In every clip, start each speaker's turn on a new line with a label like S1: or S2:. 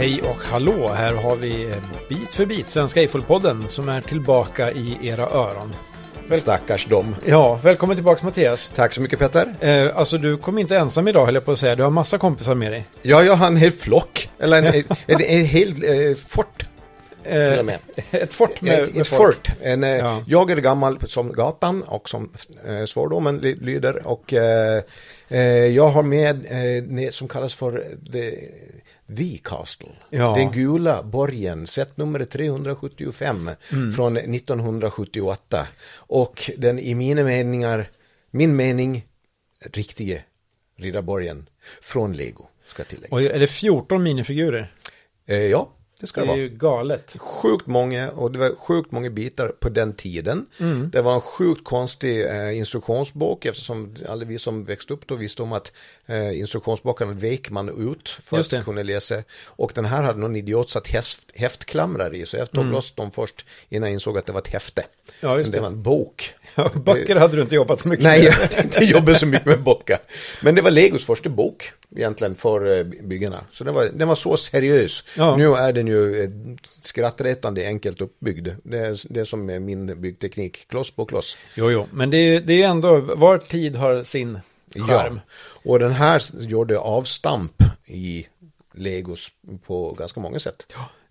S1: Hej och hallå, här har vi Bit för bit, Svenska Eiffel-podden som är tillbaka i era öron.
S2: Väl... Stackars dem.
S1: Ja, välkommen tillbaka Mattias.
S2: Tack så mycket Petter.
S1: Eh, alltså du kom inte ensam idag höll jag på att säga, du har massa kompisar med dig.
S2: Ja, jag har en hel flock, eller en, en, en, en hel eh, fort.
S1: Eh,
S2: till och med.
S1: Ett fort med,
S2: ett,
S1: med
S2: ett fort. En, eh,
S1: Ja.
S2: Jag är gammal som gatan och som eh, svordomen ly- lyder. Och eh, eh, jag har med eh, som kallas för the, the Castle.
S1: Ja.
S2: Den gula borgen, set nummer 375
S1: Mm.
S2: från 1978. Och den i mina meningar, min mening, riktiga riddarborgen från Lego, ska tilläggas.
S1: Och är det 14 minifigurer?
S2: Eh, ja, det ska
S1: Det
S2: det
S1: är
S2: vara.
S1: ju galet.
S2: Sjukt många och det var sjukt många bitar på den tiden.
S1: Mm.
S2: Det var en sjukt konstig eh, instruktionsbok eftersom alla vi som växte upp då visste om att eh, instruktionsboken vek man ut för
S1: Just det.
S2: att kunna läsa. Och den här hade någon idiot satt häft, häftklamrar i så jag tog loss dem först innan jag insåg att det var ett häfte.
S1: Mm. Ja, just
S2: Men det
S1: det.
S2: var en bok.
S1: Ja, böcker hade du inte jobbat så mycket
S2: Nej,
S1: med.
S2: jag hade inte jobbat så mycket med böcker. Men det var Legos första bok egentligen för eh, byggarna. Så den var, den var så seriös.
S1: Ja.
S2: Nu är den ju eh, skrattretande enkelt uppbyggd. Det är, det är som är min byggteknik, kloss på kloss.
S1: Jo, jo, men det är, det är ändå, var tid har sin charm.
S2: Och den här gjorde avstamp i Legos på ganska många sätt.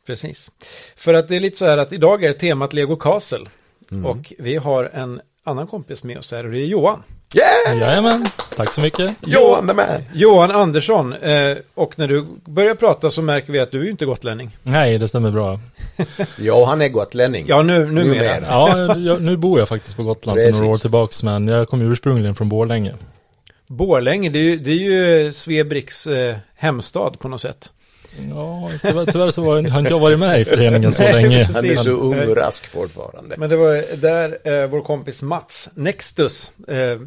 S1: Precis. För att det är lite så här att idag är temat Lego Castle.
S2: Mm.
S1: Och vi har en annan kompis med oss här och det är Johan.
S2: Yeah!
S3: Jajamän, tack så mycket.
S2: Johan!
S1: Johan Andersson. Eh, och när du börjar prata så märker vi att du är ju inte gotlänning.
S3: Nej, det stämmer bra.
S2: Ja, han är gotlänning.
S1: Ja, nu, nu
S2: Numera.
S1: mer.
S3: Ja, jag, nu bor jag faktiskt på Gotland sedan några år tillbaks, men jag kommer ursprungligen från Borlänge.
S1: Borlänge, det är ju, det är ju Svebriks eh, hemstad på något sätt.
S3: Ja, tyvärr, tyvärr så var, har inte jag varit med i föreningen så länge.
S2: Han är så ung och rask fortfarande.
S1: Men det var där eh, vår kompis Mats Nextus eh,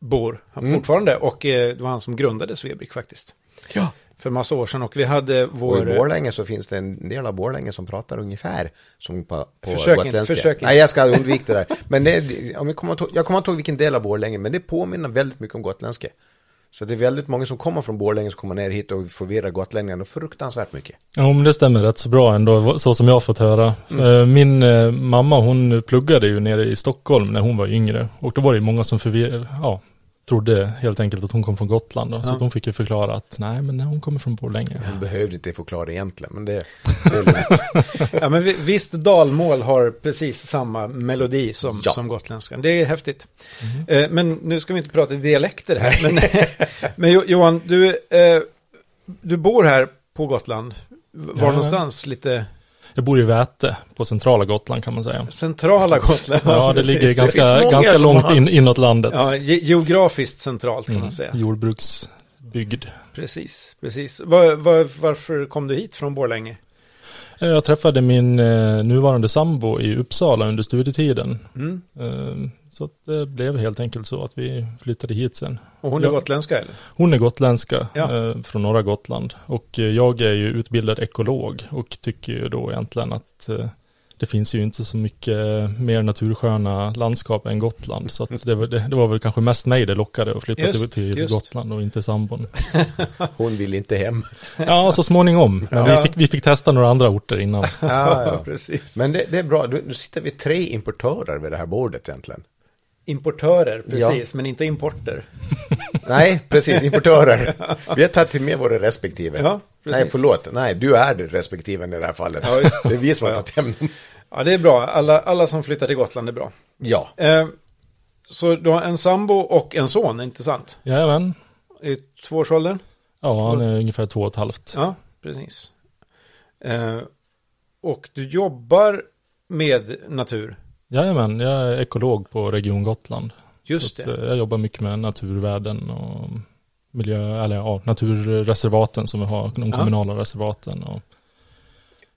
S1: bor han
S2: Mm.
S1: fortfarande. Och eh, det var han som grundade Svebrik faktiskt.
S2: Ja.
S1: För massa år sedan. Och vi hade
S2: Och
S1: vår...
S2: i Borlänge så finns det en del av Borlänge som pratar ungefär som på, på
S1: Försök inte,
S2: gotländska.
S1: försök inte.
S2: Nej, jag ska undvika det där. Men det, om jag, kommer inte ihåg, jag kommer inte ihåg vilken del av Borlänge, men det påminner väldigt mycket om gotländska. Så det är väldigt många som kommer från Borlänge som kommer ner hit och förvirrar gotlänningarna fruktansvärt mycket.
S3: Ja, men det stämmer rätt så bra ändå, så som jag har fått höra. Eh, Min eh, mamma, hon pluggade ju nere i Stockholm när hon var yngre. Och då var det ju många som förvir- ja, trodde helt enkelt att hon kom från Gotland. Då. Så
S1: Ja.
S3: att hon fick ju förklara att nej, men hon kommer från Borlänge.
S2: Hon behövde inte förklara egentligen, men det.
S1: Ja, men vi- visst, dalmål har precis samma melodi som,
S2: Ja.
S1: som gotländskan. Det är häftigt. Eh, men nu ska vi inte prata dialekter här. Men, men Jo- Johan, du, eh, du bor här på Gotland. Var
S3: Ja.
S1: någonstans? Lite
S3: Jag bor i Väte, på centrala Gotland kan man säga.
S1: centrala Gotland.
S3: Ja, det ligger
S2: finns
S3: ganska, långt
S2: har-
S3: in, inåt landet.
S1: Ja, ge geografiskt centralt kan
S3: Mm,
S1: man säga.
S3: Jordbruksbygd.
S1: Precis, precis. Var, var, varför kom du hit från Borlänge?
S3: Eh, Jag träffade min eh, nuvarande sambo i Uppsala under studietiden.
S1: Mm.
S3: Eh, Så att det blev helt enkelt så att vi flyttade hit sen.
S1: Och hon är
S3: Ja.
S1: gotländska eller?
S3: Hon är gotländska
S1: Ja.
S3: eh, från norra Gotland. Och eh, jag är ju utbildad ekolog och tycker ju då egentligen att eh, det finns ju inte så mycket mer natursköna landskap än Gotland. Så att det, var- det, det var väl kanske mest mig det lockade att flytta
S1: Just,
S3: till,
S1: just.
S3: Gotland och inte sambon.
S2: Hon vill inte hem.
S3: Ja, så småningom. Men
S1: Ja.
S3: vi, fick, vi fick testa några andra orter innan.
S2: Ja, ja.
S1: precis.
S2: Men det, det är bra, nu nu sitter vi tre importörer vid det här bordet egentligen.
S1: Importörer, precis,
S2: Ja.
S1: men inte importer.
S2: Nej, precis, importörer. Vi har tagit med våra respektive.
S1: Ja, precis.
S2: Nej, förlåt. Nej, du är det respektive i det här fallet.
S1: Ja, just
S2: det är vi som har tagit hem dem.
S1: Ja, det är bra. Alla, alla som flyttar till Gotland är bra.
S2: Ja,
S1: Eh, så du har en sambo och en son, inte sant?
S3: Jajamän.
S1: I tvåårsåldern?
S3: Ja, han är ungefär två och ett halvt.
S1: Ja, precis. Eh, och du jobbar med natur.
S3: Jajamän, jag är ekolog på Region Gotland.
S1: Just
S3: att,
S1: det.
S3: eh, jag jobbar mycket med naturvärden och miljö, eller ja, naturreservaten som vi har, de
S1: Ja.
S3: kommunala reservaten. Och,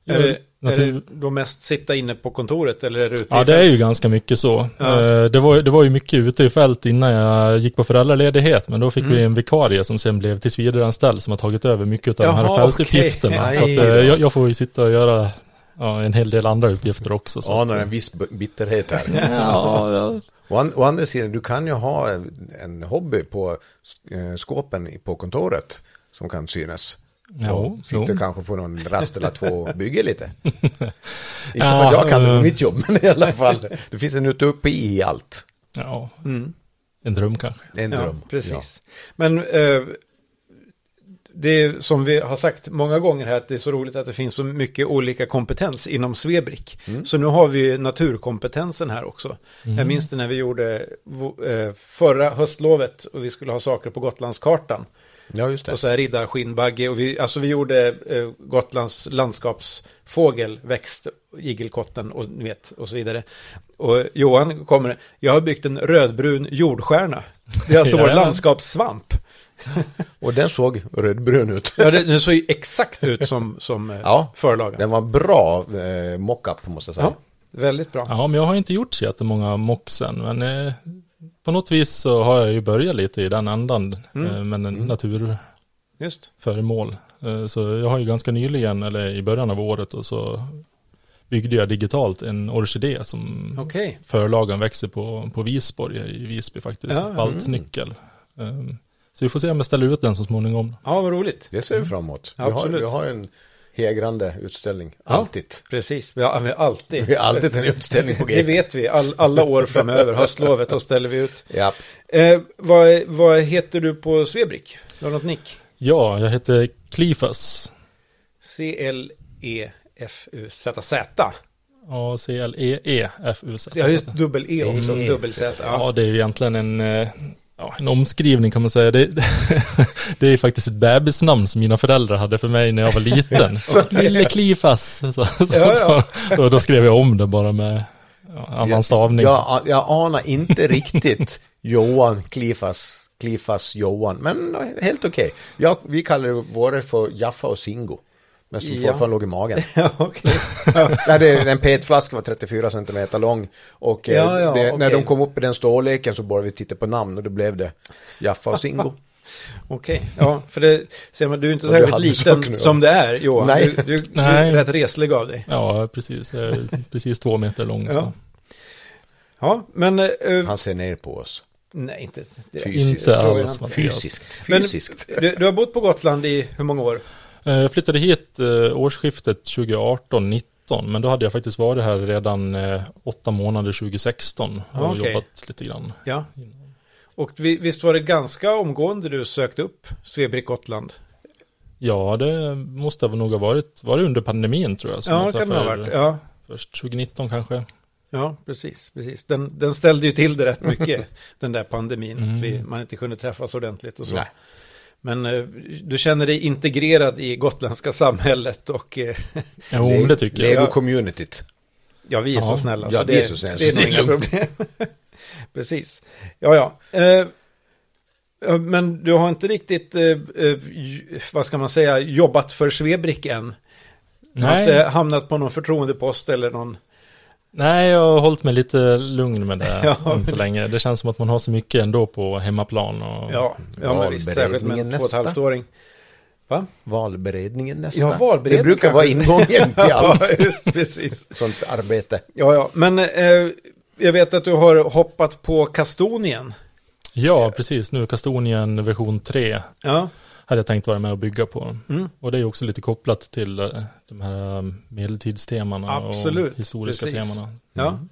S1: Är det,
S3: natur,
S1: är det då mest sitta inne på kontoret eller är det ute
S3: Ja,
S1: i
S3: det är ju
S1: fält?
S3: ganska mycket så.
S1: Ja.
S3: Eh, Det, var, det var ju mycket ute i fält innan jag gick på föräldraledighet, men då fick
S1: Mm.
S3: vi en vikarie som sen blev tillsvidareanställd som har tagit över mycket av de
S1: Jaha,
S3: här fältuppgifterna.
S2: okej.
S3: Så att, eh, jag, jag får ju sitta och göra ja, en hel del andra uppgifter också. Så
S2: anar
S3: att,
S2: en viss bitterhet här.
S3: ja, ja.
S2: Å, an, å andra sidan, du kan ju ha en hobby på eh, skåpen på kontoret som kan synas.
S3: Jo,
S2: sitter
S3: jo.
S2: kanske på någon rast eller två och bygger lite. Inte för
S3: Ja,
S2: att jag kan
S3: eh.
S2: med mitt jobb, men i alla fall. Det finns en utopi i allt.
S3: Ja,
S1: Mm.
S3: en dröm kanske.
S2: En
S1: Ja,
S2: dröm.
S1: precis. Men eh, det är som vi har sagt många gånger här att det är så roligt att det finns så mycket olika kompetens inom Svebrik.
S2: Mm.
S1: Så nu har vi ju naturkompetensen här också.
S3: Mm.
S1: Jag minns det när vi gjorde eh, förra höstlovet och vi skulle ha saker på Gotlandskartan.
S2: Ja, just det.
S1: Och så här riddarskinnbagge och vi, alltså vi gjorde eh, Gotlands landskapsfågel, växt, igelkotten och ni vet och så vidare. Och Johan kommer, jag har byggt en rödbrun jordstjärna. Det är alltså vår landskapssvamp.
S2: Och den såg rödbrun ut.
S1: Ja, det, det såg ju exakt ut som, som eh,
S2: Ja,
S1: förlagen.
S2: Den var bra eh, mock-up måste jag säga.
S1: Ja, väldigt bra.
S3: Ja, men jag har inte gjort så jättemånga moxen, men eh, på något vis så har jag ju börjat lite i den andan
S1: Mm.
S3: eh, med en
S2: Mm.
S3: naturföremål.
S1: Just.
S3: Eh, så jag har ju ganska nyligen, eller i början av året, och så byggde jag digitalt en orkidé som
S1: Okej.
S3: förlagen växer på, på Visborg i Visby faktiskt.
S1: Ja, mm.
S3: Baltnyckel. Eh, så vi får se om jag ställer ut den så småningom.
S1: Ja, vad roligt.
S2: Det ser vi fram emot. Vi har,
S1: Absolut.
S2: vi har en hägrande utställning.
S1: Ja.
S2: Alltid.
S1: Precis, vi har, vi har alltid.
S2: Vi har alltid en utställning på
S1: Det
S2: G.
S1: vet vi, all, alla år framöver, höstlovet, då ställer vi ut.
S2: Ja.
S1: Eh, vad, vad heter du på Svebrik? Du har något nick?
S3: Ja, jag heter Klifas.
S1: C-L-E-F-U-Z-Z.
S3: Ja, C-L-E-E-F-U-Z.
S1: Jag har ju dubbel-E också,
S2: E.
S1: dubbel-Z.
S3: Ja,
S1: Ja.
S3: det är ju egentligen en, eh, ja, en omskrivning kan man säga. Det, det är faktiskt ett bebisnamn som mina föräldrar hade för mig när jag var liten. Lille Klifas. Så, så,
S1: Ja, ja.
S3: Och då skrev jag om det bara med annan stavning.
S2: Jag, jag anar inte riktigt Johan Klifas, Klifas Johan, men helt okej. Ja, vi kallar våra för Jaffa och Singo. Men som
S1: Ja.
S2: fortfarande låg i magen.
S1: Ja.
S2: Nej, det, en petflaska var 34 centimeter lång. Och eh,
S1: Ja, ja,
S2: det, när
S1: okej.
S2: de kom upp i den storleken så började vi titta på namn och då blev det Jaffa och Singo.
S1: Okej, ja, för det ser man, du är inte särskilt liten
S2: nu,
S1: som det är, Johan.
S2: Nej.
S1: Du, du, du
S3: Nej.
S1: är rätt reslig av dig.
S3: Ja, precis. Precis två meter lång.
S1: Ja.
S3: Så.
S1: Ja, men... eh,
S2: Han ser ner på oss.
S1: nej, inte... Det,
S2: Fysiskt.
S3: Inte alls.
S1: inte.
S2: Fysiskt.
S1: Men-
S2: Fysiskt.
S1: du, du har bott på Gotland i hur många år?
S3: Eh, Jag flyttade hit eh, årsskiftet 2018-19, men då hade jag faktiskt varit här redan eh, åtta månader 2016 och
S1: Ja, okej.
S3: jobbat lite grann.
S1: Ja. Och vi, visst var det ganska omgående du sökte upp Svebrik Gotland?
S3: Ja, det måste nog ha varit, var det under pandemin tror jag.
S1: Ja, det kan det ha varit. Ja,
S3: Först 2019 kanske.
S1: ja precis. precis. Den, den ställde ju till det rätt mycket, den där pandemin.
S3: Mm.
S1: Att vi, man inte kunde träffas ordentligt och så.
S2: Nej.
S1: Men eh, du känner dig integrerad i gotländska samhället och eh,
S3: Jo, men det tycker jag.
S2: Lego-communityt.
S1: ja, vi är så
S3: Ja.
S1: snälla.
S2: Ja,
S1: så
S2: vi
S1: det,
S2: är så snälla,
S1: det är
S2: så det är
S1: inga problem. precis. Ja, ja. Eh, ja, men du har inte riktigt, eh, vad ska man säga, jobbat för Svebrik än? Du har
S3: Nej.
S1: inte hamnat på någon förtroendepost eller någon...
S3: Nej, jag har hållit mig lite lugn med det
S1: Ja.
S3: än så länge. Det känns som att man har så mycket ändå på hemmaplan. Och...
S1: Ja, ja men visst, särskilt med en
S2: Valberedningen
S1: två och ett halvt
S2: nästa.
S1: åring. Va?
S2: Valberedningen nästa.
S1: Ja, valberedning
S2: Det brukar vara
S1: kanske.
S2: ingången till allt.
S1: Ja, just precis.
S2: Sånt arbete.
S1: Ja, ja, men eh, jag vet att du har hoppat på Kastonien.
S3: ja, precis. Nu är Kastonien version 3.
S1: Ja,
S3: Hade jag tänkt vara med och bygga på.
S1: mm.
S3: Och det är också lite kopplat till eh, de här eh, medeltidstemana
S1: Absolut,
S3: och historiska
S1: precis.
S3: temana.
S1: ja.
S2: Mm.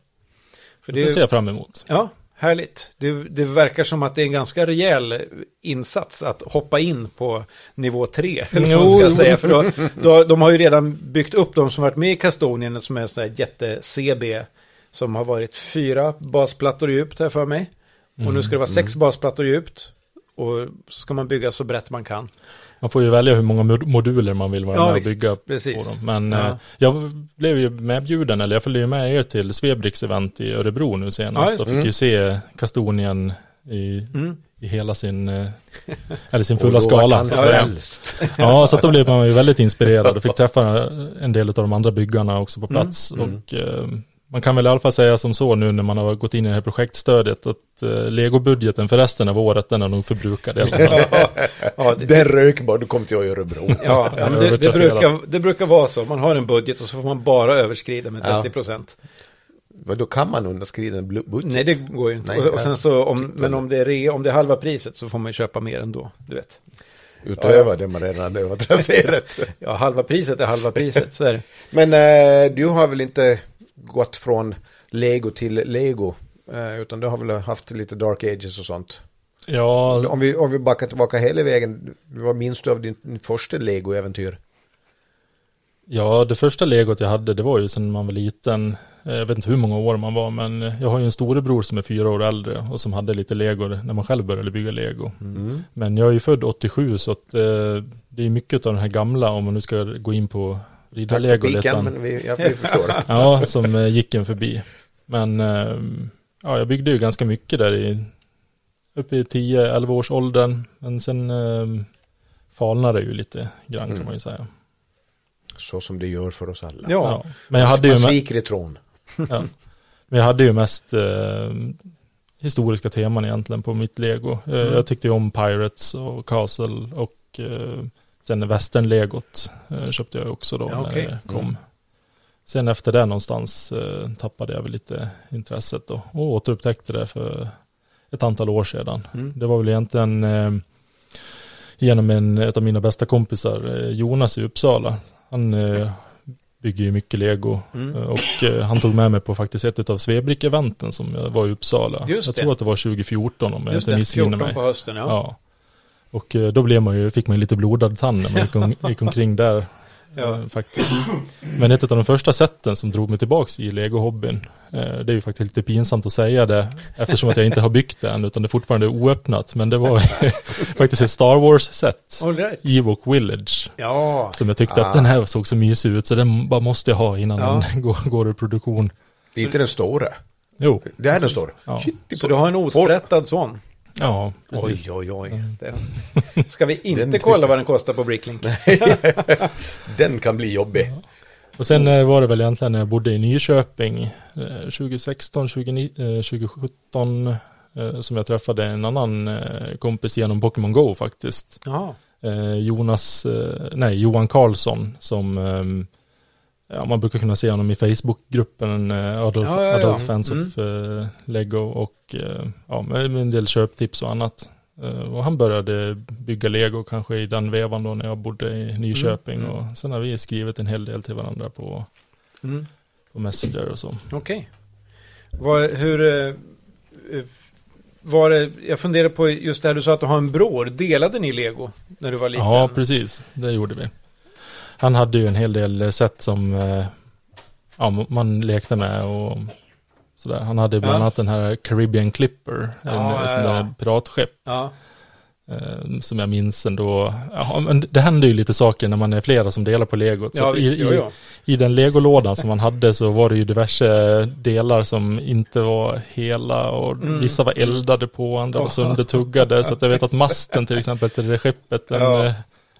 S1: För
S3: Det, det ser jag fram emot.
S1: Ja, härligt. Det, det verkar som att det är en ganska rejäl insats att hoppa in på nivå 3. Eller vad man ska
S3: Jo.
S1: säga. För då, då, de har ju redan byggt upp de som varit med i Kastonien som är en sån här jätte-CB. Som har varit fyra basplattor djupt här för mig. Och nu ska det vara sex basplattor djupt. Och så ska man bygga så brett man kan.
S3: Man får ju välja hur många mod- moduler man vill vara
S1: Ja,
S3: med och
S1: visst.
S3: bygga
S1: Precis.
S3: på dem. Men
S1: Ja.
S3: eh, jag blev ju medbjuden, eller jag följde ju med er till Svebriks event i Örebro nu
S1: Ja,
S3: senast.
S1: just
S3: och fick ju se Kastonien i,
S1: Mm.
S3: i hela sin, eh, eller sin fulla skala. Så att. Ja, så att då blev man ju väldigt inspirerad och fick träffa en del av de andra byggarna också på plats.
S2: Mm.
S3: Och eh, man kan väl i alla fall säga som så nu när man har gått in i det här projektstödet att eh, legobudgeten för resten av året den är nog förbrukad.
S1: Ja, ja, det,
S2: Den rök bara, du kom till Örebro.
S1: ja,
S3: är
S1: det, det, brukar, det brukar vara så. Man har en budget och så får man bara överskrida med
S2: Ja.
S1: 30 procent.
S2: Men Då kan man underskrida en budget.
S1: Nej, det går ju inte.
S2: Nej,
S1: och, och sen så, om, men om det, är re, om det är halva priset så får man köpa mer ändå. Du vet.
S2: Utöver det man redan hade övat raserat.
S1: Ja, halva priset är halva priset, så är det.
S2: Men eh, du har väl inte gått från Lego till Lego? Eh, utan du har väl haft lite Dark Ages och sånt?
S3: Ja,
S2: Om vi, om vi backar tillbaka hela vägen, vad minns du av din, din första Lego-äventyr?
S3: ja, det första legot jag hade, det var ju sedan man var liten. Eh, Jag vet inte hur många år man var, men jag har ju en storebror som är fyra år äldre och som hade lite lego när man själv började bygga lego.
S2: Mm.
S3: Men jag är ju född 87 så att eh, det är mycket av den här gamla, om man nu ska gå in på Lite.
S2: piken, men vi, jag, vi förstår.
S3: Ja, som eh, gick en förbi. Men eh, ja, jag byggde ju ganska mycket där i uppe i 10-11 års åldern. Men sen eh, falnade det ju lite grann
S2: Mm.
S3: kan man ju säga.
S2: Så som det gör för oss alla.
S1: Ja,
S3: Men jag hade ju
S2: Man sviker i tron.
S3: ja. Men jag hade ju mest eh, historiska teman egentligen på mitt lego. Eh,
S1: Mm.
S3: Jag tyckte ju om Pirates och Castle och eh, sen Western-legot eh, köpte jag också då
S1: Ja,
S3: när
S1: okej.
S3: det kom.
S2: Mm.
S3: Sen efter det någonstans eh, tappade jag väl lite intresset då och återupptäckte det för ett antal år sedan.
S1: Mm.
S3: Det var väl egentligen eh, genom en ett av mina bästa kompisar, eh, Jonas i Uppsala. Han eh, bygger ju mycket lego
S1: Mm.
S3: Och eh, han tog med mig på faktiskt ett av Svebrick-eventen som var i Uppsala.
S1: Just
S3: jag
S1: det.
S3: tror att det var 2014 om jag
S1: Just
S3: inte missminner
S1: 14
S3: mig.
S1: på hösten, ja.
S3: Ja. Och eh, då blev man ju, fick man ju lite blodad tand när man gick, om, gick omkring där.
S1: Ja.
S3: eh, Faktiskt. Men ett av de första sätten som drog mig tillbaks i legohobbyn, eh, det är ju faktiskt lite pinsamt att säga det, eftersom att jag inte har byggt det än, utan det är fortfarande oöppnat. Men det var faktiskt ett Star Wars-set,
S1: right.
S3: Ewok Village.
S1: Ja,
S3: Som jag tyckte
S2: Ah.
S3: att den här såg så mysig ut, så den bara måste jag ha innan
S1: Ja.
S3: den går, går ur produktion.
S2: Det är inte den stora.
S3: Jo.
S2: Det är den stora.
S3: Ja.
S2: Shit,
S1: så du har en osprättad sån?
S3: Ja,
S1: Oj,
S3: precis.
S1: oj, oj. Det- Ska vi inte
S2: Den-
S1: kolla vad den kostar på Bricklink?
S2: Den kan bli jobbig.
S3: Och sen eh, var det väl egentligen när jag bodde i Nyköping eh, 2016, 20, eh, 2017 eh, som jag träffade en annan kompis genom Pokémon Go faktiskt.
S1: Ja,
S3: Jonas, nej Johan Karlsson som ehm, ja, man brukar kunna se honom i Facebookgruppen eh, Adult,
S1: Ja, ja, ja.
S3: Adult Fans
S1: Mm.
S3: of eh, Lego och eh, ja, med, en del köptips och annat. Eh, och han började bygga Lego kanske i den vevan då när jag bodde i Nyköping
S1: Mm, mm.
S3: och sen har vi skrivit en hel del till varandra på,
S1: mm.
S3: på Messenger och så.
S1: okej. Vad- Hur... Var det, jag funderar på just det här du sa att du har en bror. Delade ni lego när du var liten?
S3: Ja, precis. Det gjorde vi. Han hade ju en hel del sätt som eh, ja, man lekte med och sådär. Han hade bland
S1: Ja.
S3: annat den här Caribbean Clipper,
S1: Ja,
S3: en
S1: ja,
S3: ja, sån
S1: ja.
S3: där piratskepp.
S1: Ja,
S3: Eh, som jag minns ändå. Ja, men det händer ju lite saker när man är flera som delar på legot. Så
S1: ja visst.
S3: i, i. I den legolådan som man hade så var det ju diverse delar som inte var hela och
S1: Mm.
S3: vissa var eldade på, andra var
S1: Ja.
S3: söndertuggade. Så att jag vet att masten till exempel till det skeppet, den,
S1: Ja.
S3: eh,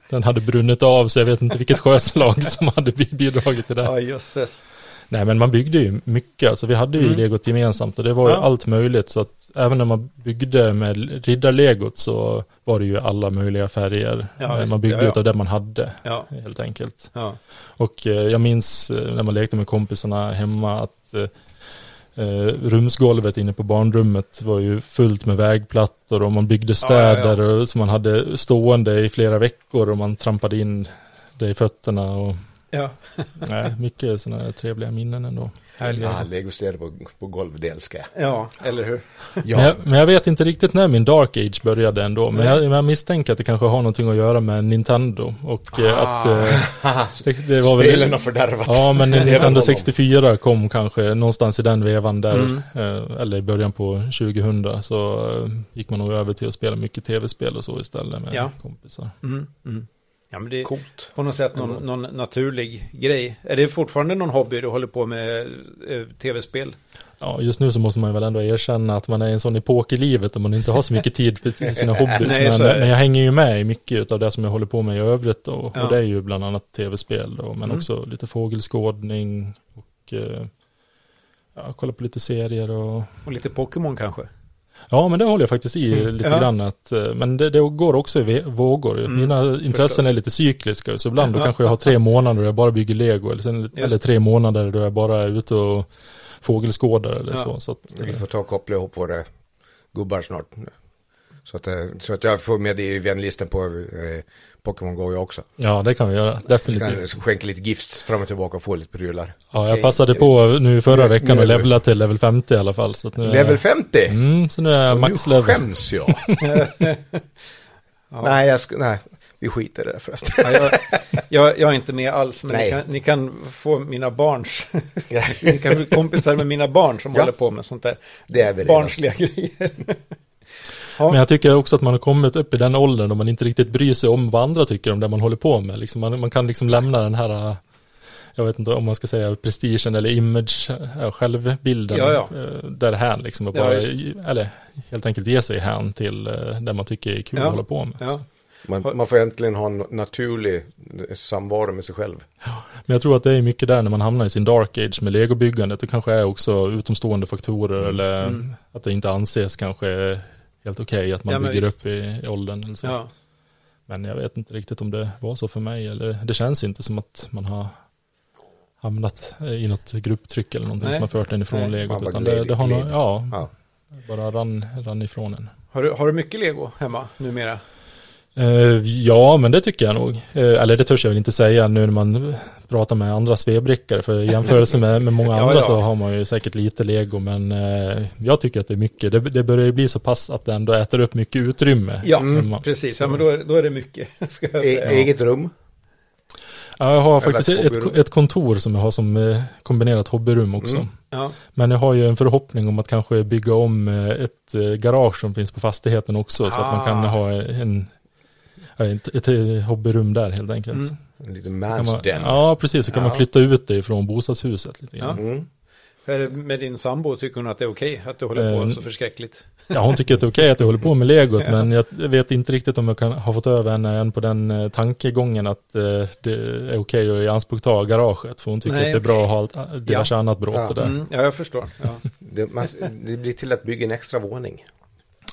S3: den hade brunnit av så jag vet inte vilket sjöslag som hade bi- bidragit till det.
S1: Ja, jösses.
S3: Nej men man byggde ju mycket, alltså vi hade ju
S1: Mm.
S3: legot gemensamt och det var ju
S1: Ja.
S3: allt möjligt så att även när man byggde med riddarlegot så var det ju alla möjliga färger.
S1: Ja,
S3: Eh, man byggde
S1: ja, ja.
S3: utav det man hade
S1: Ja,
S3: helt enkelt. Och eh, jag minns eh, när man lekte med kompisarna hemma att rumsgolvet inne på barnrummet var ju fullt med vägplattor och man byggde
S1: Ja, ja, ja.
S3: städer Och, som man hade stående i flera veckor och man trampade in det i fötterna och
S1: ja.
S3: nej, mycket sådana trevliga minnen ändå.
S1: Härligt.
S2: Ja, legostäder på, på golvet, det älskar jag.
S1: Ja, eller hur?
S3: Men,
S2: Ja,
S3: jag, men jag vet inte riktigt när min Dark Age började ändå. Men jag, men jag misstänker att det kanske har någonting att göra med Nintendo. Och eh,
S1: Ah.
S3: att eh, det, det var väl...
S2: spelen har fördärvat.
S3: Ja, men Nintendo
S2: honom.
S3: 64 kom kanske någonstans i den vevan där,
S1: Mm.
S3: eh, eller i början på 2000, så eh, gick man nog över till att spela mycket tv-spel och så istället med
S1: Ja.
S3: kompisar.
S1: Mm, mm. Ja, men det är
S2: Coolt.
S1: på något sätt någon, någon naturlig grej. Är det fortfarande någon hobby du håller på med eh, tv-spel?
S3: Ja, just nu så måste man ju väl ändå erkänna att man är i en sån epok i livet där man inte har så mycket tid för sina hobbys.
S1: Nej,
S3: men, men jag hänger ju med i mycket av det som jag håller på med i övrigt då.
S1: Ja.
S3: Och det är ju bland annat tv-spel då, men
S1: Mm.
S3: också lite fågelskådning och eh, ja, kolla på lite serier och
S1: Och lite Pokémon kanske?
S3: Ja, men det håller jag faktiskt i
S1: Mm,
S3: lite
S1: ja.
S3: grann. Att, eh, men det, det går också i vågor.
S1: Mm,
S3: Mina intressen
S1: förstås.
S3: är lite cykliska. Så ibland då kanske jag har tre månader då jag bara bygger lego. Eller, sen, eller tre månader då jag bara är ute och fågelskådar eller
S1: Ja.
S3: så. så att,
S2: Vi får ta och koppla ihop våra gubbar snart. Så att, eh, så att jag får med det i vänlistan på eh, Pokémon Go jag också.
S3: Ja, det kan vi göra. Definitivt.
S2: kan skänka lite gifts fram och tillbaka och få lite prylar.
S3: Ja, jag passade på nu förra
S2: Nu-
S3: veckan
S2: nu
S3: och levla till level 50 i alla fall. Så att nu är
S2: Level
S3: jag,
S2: 50?
S3: Mm, så nu är jag max
S2: nu
S3: level.
S2: skäms jag. Nej, jag ska, nej, vi skiter i det förresten.
S1: Ja, jag, jag, jag är inte med alls, men ni kan, ni kan få mina barns. ni kan bli kompisar med mina barn som
S2: Ja.
S1: håller på med sånt där.
S2: Det är vi.
S1: Barnsliga grejer. Ja.
S3: Men jag tycker också att man har kommit upp i den åldern då man inte riktigt bryr sig om vad andra tycker om det man håller på med. Liksom man, man kan liksom lämna den här, jag vet inte om man ska säga prestigen eller image, äh, självbilden
S1: Ja, ja.
S3: äh, därhän liksom. Och
S1: Ja,
S3: bara,
S1: just.
S3: eller helt enkelt ge sig hän till äh, det man tycker är kul
S1: Ja.
S3: att hålla på med.
S1: ja.
S2: Man, man får äntligen ha en naturlig samvaro med sig själv.
S3: Men jag tror att det är mycket där när man hamnar i sin dark age med legobyggandet. Det kanske är också utomstående faktorer eller
S1: Mm.
S3: att det inte anses kanske helt okej att man
S1: Ja,
S3: bygger
S1: visst.
S3: upp i, i åldern eller så.
S1: ja.
S3: Men jag vet inte riktigt om det var så för mig eller det känns inte som att man har hamnat i något grupptryck eller någonting
S1: Nej.
S3: som har fört en ifrån
S1: Nej.
S3: legot. Utan det, det har nog,
S2: gled.
S3: ja,
S2: Ja.
S3: bara rann, rann ifrån en.
S1: Har, du, har du mycket lego hemma numera?
S3: Eh, ja, men det tycker jag nog. Eh, eller det törs jag väl inte säga nu när man pratar med andra svebrickare. För i jämförelse med, med många
S1: Ja,
S3: andra
S1: ja.
S3: så har man ju säkert lite lego. Men eh, jag tycker att det är mycket. Det, det börjar ju bli så pass att det ändå äter upp mycket utrymme.
S1: Ja,
S3: Mm.
S1: precis. Ja, men då, är- då är det mycket. Ska jag
S2: E
S1: säga.
S2: eget rum.
S3: Ja, jag har
S2: Eller
S3: faktiskt
S2: ett
S3: ett, kontor som jag har som kombinerat hobbyrum också.
S2: Mm.
S1: Ja,
S3: Men jag har ju en förhoppning om att kanske bygga om ett garage som finns på fastigheten också. Så att man kan
S1: Ah.
S3: ha en, ja, ett, ett, ett hobbyrum där helt enkelt.
S1: Mm.
S2: En liten
S3: Kan man,
S2: man's den.
S3: ja, precis. Så kan
S2: Ja.
S3: man flytta ut det ifrån bostadshuset lite grann.
S2: Mm.
S1: Hur är det med din sambo? Tycker hon att det är okej att du håller på
S3: Eh,
S1: så förskräckligt?
S3: Ja, hon tycker att det är okej att jag håller på med legot,
S1: Ja.
S3: men jag vet inte riktigt om jag kan ha fått över henne än på den eh, tankegången att eh, det är okej att i anspråk ta garaget, för hon tycker
S1: Nej,
S3: att det är bra att ha allt- diverse annat bråte
S2: Ja.
S3: där.
S1: Mm, ja, jag förstår. Ja.
S2: Det, man, det blir till att bygga en extra våning.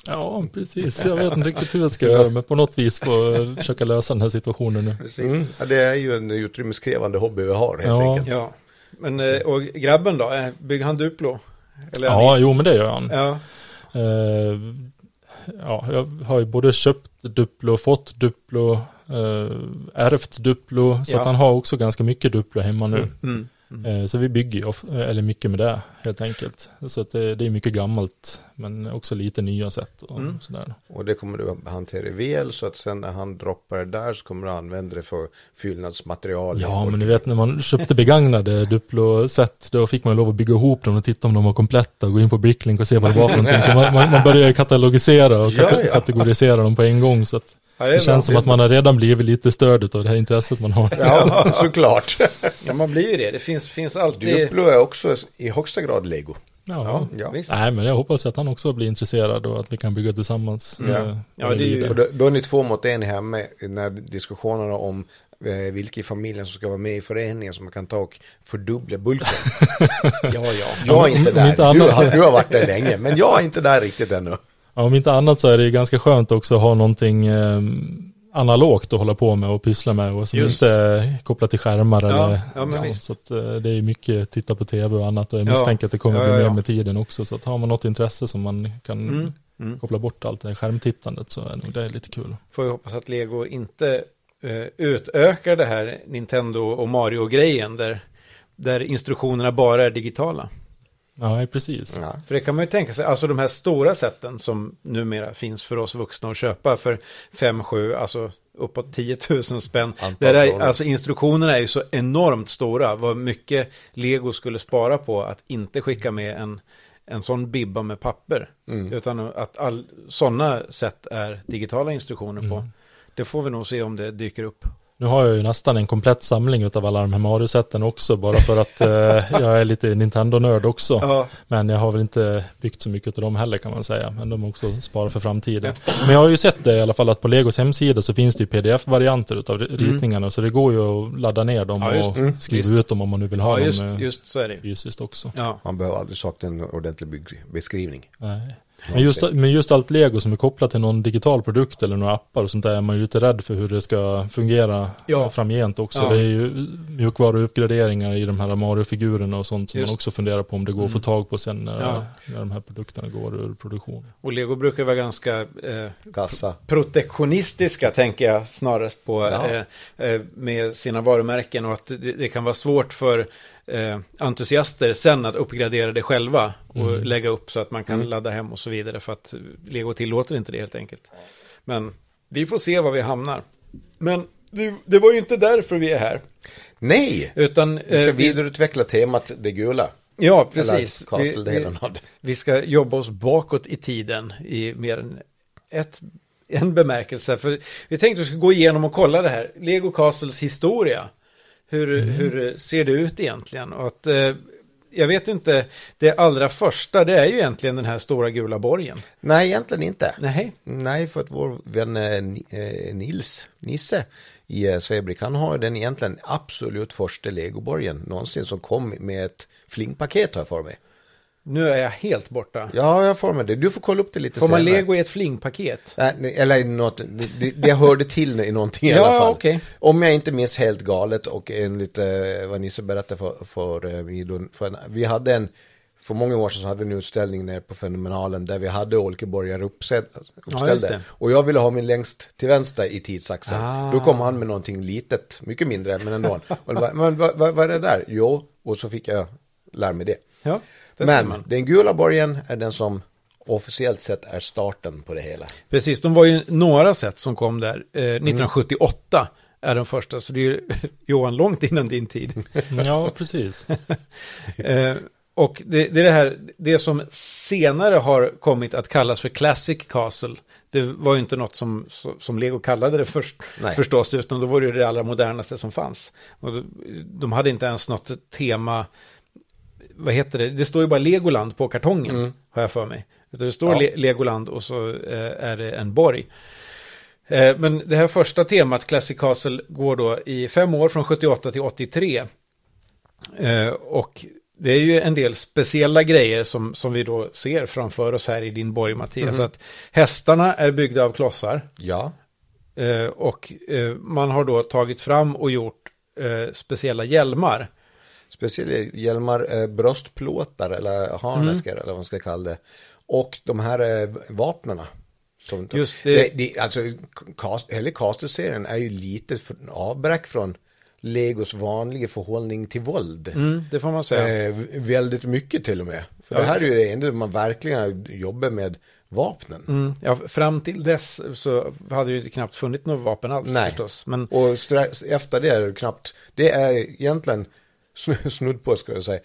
S3: Ja, precis. Jag vet inte riktigt hur jag ska göra, men på något vis få eh, försöka lösa den här situationen nu.
S1: Precis.
S2: Mm. Ja, det är ju en utrymmeskrävande hobby vi har helt
S3: Ja.
S2: enkelt.
S1: Ja. Men, eh, och grabben då? Eh, Bygger han Duplo? Eller
S3: Ja, jo, men det gör han.
S1: Ja,
S3: Eh, ja, jag har ju både köpt Duplo, fått Duplo, eh, ärvt Duplo, så
S1: Ja.
S3: att han har också ganska mycket Duplo hemma nu.
S1: mm.
S3: Eh, Så vi bygger ju, of- eller mycket med det helt enkelt. Så att det, det är mycket gammalt, men också lite nya sätt och
S1: Mm.
S3: sådär.
S2: Och det kommer du att hantera väl så att sen när han droppar det där så kommer du använda det för fyllnadsmaterial.
S3: Ja, men ni vet när man köpte begagnade Duplo-set, då fick man lov att bygga ihop dem och titta om de var kompletta och gå in på Bricklink och se vad det var för någonting. Så man, man, man börjar ju katalogisera och
S2: Ja, ja.
S3: kategorisera dem på en gång. Så att
S1: Ja,
S3: det,
S1: är
S3: känns som att man har redan blivit lite störd av det här intresset man har.
S2: Ja, såklart.
S1: Ja, man blir ju det. Det finns, finns alltid...
S2: Duplo är också i högsta grad lego.
S3: Ja.
S2: Ja.
S1: visst.
S3: Nej, men jag hoppas att han också blir intresserad och att vi kan bygga tillsammans.
S2: Ja.
S3: eh,
S1: Ja, det är ju-
S2: då, då är ni två mot en hemma när diskussionerna om eh, vilka i familjen som ska vara med i föreningen som man kan ta och fördubbla bulken.
S1: Ja, ja.
S2: Jag är inte där.
S3: inte
S2: du, har, du har varit där länge, men jag är inte där riktigt ännu.
S3: Ja, om inte annat så är det ganska skönt också att ha någonting eh, analogt att hålla på med och pyssla med och som
S1: Just.
S3: inte är kopplat till skärmar
S1: Ja,
S3: eller
S1: ja,
S3: så. Så att, eh, det är mycket titta på tv och annat och jag
S1: Ja.
S3: misstänker att det kommer
S1: Ja,
S3: bli mer med tiden också. Så att har man något intresse som man kan
S1: Mm. Mm.
S3: koppla bort allt det här skärmtittandet så är nog det lite kul.
S1: Får vi hoppas att Lego inte eh, utökar det här Nintendo och Mario-grejen där, där instruktionerna bara är digitala.
S3: Ja, precis.
S2: Ja.
S1: För det kan man ju tänka sig, alltså de här stora sätten som numera finns för oss vuxna att köpa för 5-7, alltså uppåt 10 000 spänn. Där är, alltså instruktionerna är ju så enormt stora, vad mycket Lego skulle spara på att inte skicka med en, en sån bibba med papper.
S2: Mm.
S1: Utan att all, sådana sätt är digitala instruktioner på.
S3: Mm.
S1: Det får vi nog se om det dyker upp.
S3: Nu har jag ju nästan en komplett samling av alla de här Mario-sätten också bara för att eh, jag är lite Nintendo-nörd också.
S1: Ja,
S3: Men jag har väl inte byggt så mycket av dem heller kan man säga. Men de är också spara för framtiden. Men jag har ju sett det i alla fall att på Legos hemsida så finns det ju pdf-varianter utav ritningarna. Så det går ju att ladda ner dem
S1: Ja, just
S3: och
S1: det.
S3: skriva
S1: Visst.
S3: ut dem om man nu vill ha
S1: ja
S3: dem
S1: just,
S3: eh,
S1: just så är det.
S3: fysiskt också.
S1: Ja.
S2: Man behöver aldrig sakna en ordentlig bygg- beskrivning.
S3: Nej. Men just, men just allt lego som är kopplat till någon digital produkt eller några appar och sånt där är man ju lite rädd för hur det ska fungera
S1: Ja.
S3: framgent också.
S1: Ja.
S3: Det är ju mjukvaruuppgraderingar i de här Mario-figurerna och sånt som
S1: Just.
S3: man också funderar på om det går att få
S1: Mm.
S3: tag på sen när,
S1: Ja.
S3: när de här produkterna går ur produktion.
S1: Och Lego brukar vara ganska eh,
S2: Kassa.
S1: protektionistiska, tänker jag snarast på,
S2: Ja.
S1: eh, eh, med sina varumärken och att det, det kan vara svårt för eh, entusiaster sen att uppgradera det själva och
S3: Mm.
S1: lägga upp så att man kan
S2: Mm.
S1: ladda hem och så vidare för att Lego tillåter inte det helt enkelt. Men vi får se var vi hamnar. Men det, det var ju inte därför vi är här.
S2: Nej!
S1: Utan,
S2: Vi ska
S1: eh, vi,
S2: vidareutveckla temat det gula.
S1: ja, precis. Vi, vi, vi ska jobba oss bakåt i tiden i mer än ett, en bemärkelse. För vi tänkte att vi skulle gå igenom och kolla det här. Lego Castles historia. Hur, hur ser det ut egentligen? Och att, eh, jag vet inte, det allra första det är ju egentligen den här stora gula borgen.
S2: Nej, egentligen inte.
S1: Nej,
S2: Nej, för att vår vän eh, eh, Nils, Nisse i eh, Svebrik, han har den egentligen absolut första legoborgen någonsin som kom med ett flingpaket har jag för mig.
S1: Nu är jag helt borta.
S2: Ja, jag för mig det. Du får kolla upp det lite
S1: Får man
S2: senare.
S1: Lego i ett flingpaket?
S2: Nej, eller i något, det, det, hörde till i någonting i
S1: Ja,
S2: alla fall.
S1: okej.
S2: Om jag inte minns helt galet och enligt eh, vad Nisse berättade för, för, eh, vi, då- för vi hade en, för många år sedan så hade vi en utställning nere på Fenomenalen där vi hade olika
S1: just
S2: uppställda.
S1: det.
S2: och jag ville ha min längst till vänster i tidsaxeln.
S1: Ah.
S2: Då kom han med någonting litet, mycket mindre men ändå. och bara, men vad, vad, vad är det där? Jo, och så fick jag lära mig det.
S1: Ja, det
S2: men
S1: man.
S2: den gula borgen är den som officiellt sett är starten på det hela.
S1: Precis, de var ju några sätt som kom där. Eh, 1978 är den första, så det är ju Johan långt innan din tid.
S3: Ja, precis.
S1: Eh, och det, det är det här, det som senare har kommit att kallas för Classic Castle. Det var ju inte något som, som Lego kallade det först,
S2: Nej.
S1: förstås, utan då var det ju det allra modernaste som fanns. Och de, de hade inte ens något tema, vad heter det, det står ju bara Legoland på kartongen,
S2: Mm.
S1: har jag för mig. Utan det står
S2: Ja.
S1: Le Legoland och så eh, är det en borg. Eh, men det här första temat, Classic Castle, går då i fem år, från 78 till 83. Eh, och det är ju en del speciella grejer som, som vi då ser framför oss här i din borg, Mattias.
S2: Mhm.
S1: Så att hästarna är byggda av klossar.
S2: Ja,
S1: Eh, och eh, man har då tagit fram och gjort eh, speciella hjälmar.
S2: Speciellt hjälmar, eh, bröstplåtar eller harnesker eller vad man ska kalla det. Och de här eh, vapnena. Som,
S1: Just
S2: det.
S1: det.
S2: det, alltså, cast, hela Caster-serien är ju lite för, avbräck från Legos vanliga förhållning till våld.
S1: Mm, det får man säga.
S2: Eh, väldigt mycket till och med. För
S1: Ja,
S2: det här är ju det enda man verkligen jobbar med vapnen.
S1: Mm, ja, fram till dess så hade det ju knappt funnits något vapen alls
S2: Nej.
S1: förstås. Men
S2: Och efter det är det knappt, det är egentligen snudd på ska jag säga.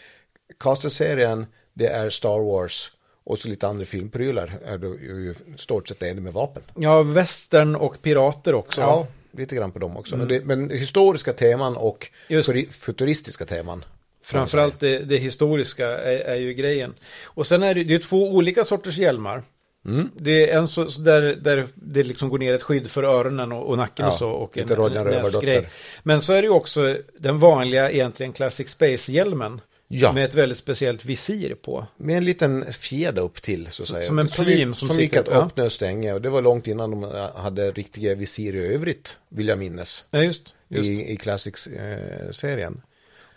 S2: Caster-serien, det är Star Wars och så lite andra filmprylar är det ju stort sett enda med vapen.
S1: ja, västern och pirater också.
S2: Ja, lite grann på dem också. Men, det, men historiska teman och
S1: Just.
S2: futuristiska teman.
S1: Framförallt det, det historiska är, är ju grejen. Och sen är det, är två olika sorters hjälmar.
S2: Mm.
S1: Det är en så, så där, där det liksom går ner ett skydd för öronen och, och nacken
S2: Ja,
S1: och så. Och
S2: lite Ronja Rövardotter.
S1: Men så är det ju också den vanliga egentligen Classic Space-hjälmen.
S2: Ja.
S1: Med ett väldigt speciellt visir på.
S2: Med en liten fjäder upp till så att
S1: Som-
S2: säga.
S1: som en plym som
S2: som gick
S1: sitter-
S2: att öppna och stänga. Och det var långt innan de hade riktiga visir i övrigt, vill jag minnas.
S1: Ja, just. just.
S2: I, i Classics-serien.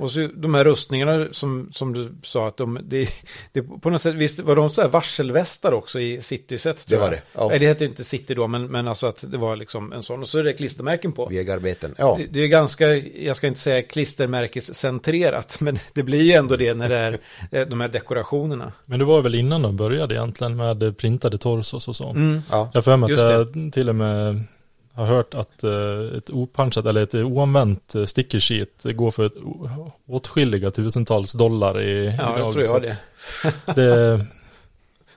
S1: Och så de här rustningarna som, som du sa att de, det, det på något sätt, visst var de så här varselvästar också i City-set?
S2: Det var
S1: jag.
S2: det, ja.
S1: Nej, det hette inte City då, men, men alltså att det var liksom en sån. Och så är det klistermärken på.
S2: Vägarbeten. Ja.
S1: Det, det är ganska, jag ska inte säga klistermärkescentrerat, men det blir ju ändå det när det är eh, de här dekorationerna.
S3: Men det var väl innan de började egentligen med printade torsos och så.
S1: Mm.
S2: ja.
S3: Jag för mig att jag till och med har hört att eh, ett opanchat eller ett oanvänt eh, sticker sheet går för ett åtskilliga tusentals dollar i
S1: Ja,
S3: idag.
S1: jag tror jag det.
S3: det.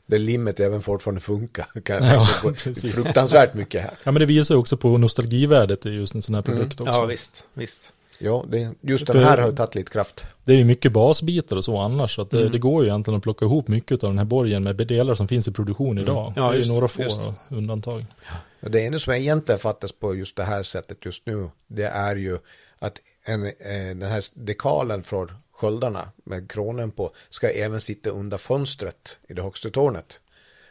S2: Där limmet även fortfarande funkar. Kan jag
S3: Ja,
S2: tänka på.
S3: precis.
S2: Fruktansvärt mycket här.
S3: Ja men det visar ju också på nostalgivärdet i just en sån här produkt också.
S1: Ja, visst, visst.
S2: Ja, det, just den
S3: För-
S2: här har ju tagit lite kraft.
S3: Det är ju mycket basbitar och så annars. Så att det,
S1: Mm.
S3: det går ju egentligen att plocka ihop mycket av den här borgen med delar som finns i produktion idag.
S1: Ja,
S3: det är
S1: just-
S3: ju några få
S1: just.
S3: undantag.
S2: Och Det enda som jag egentligen fattas på just det här sättet just nu, det är ju att en, eh, den här dekalen från sköldarna med kronen på ska även sitta under fönstret i det högsta tornet.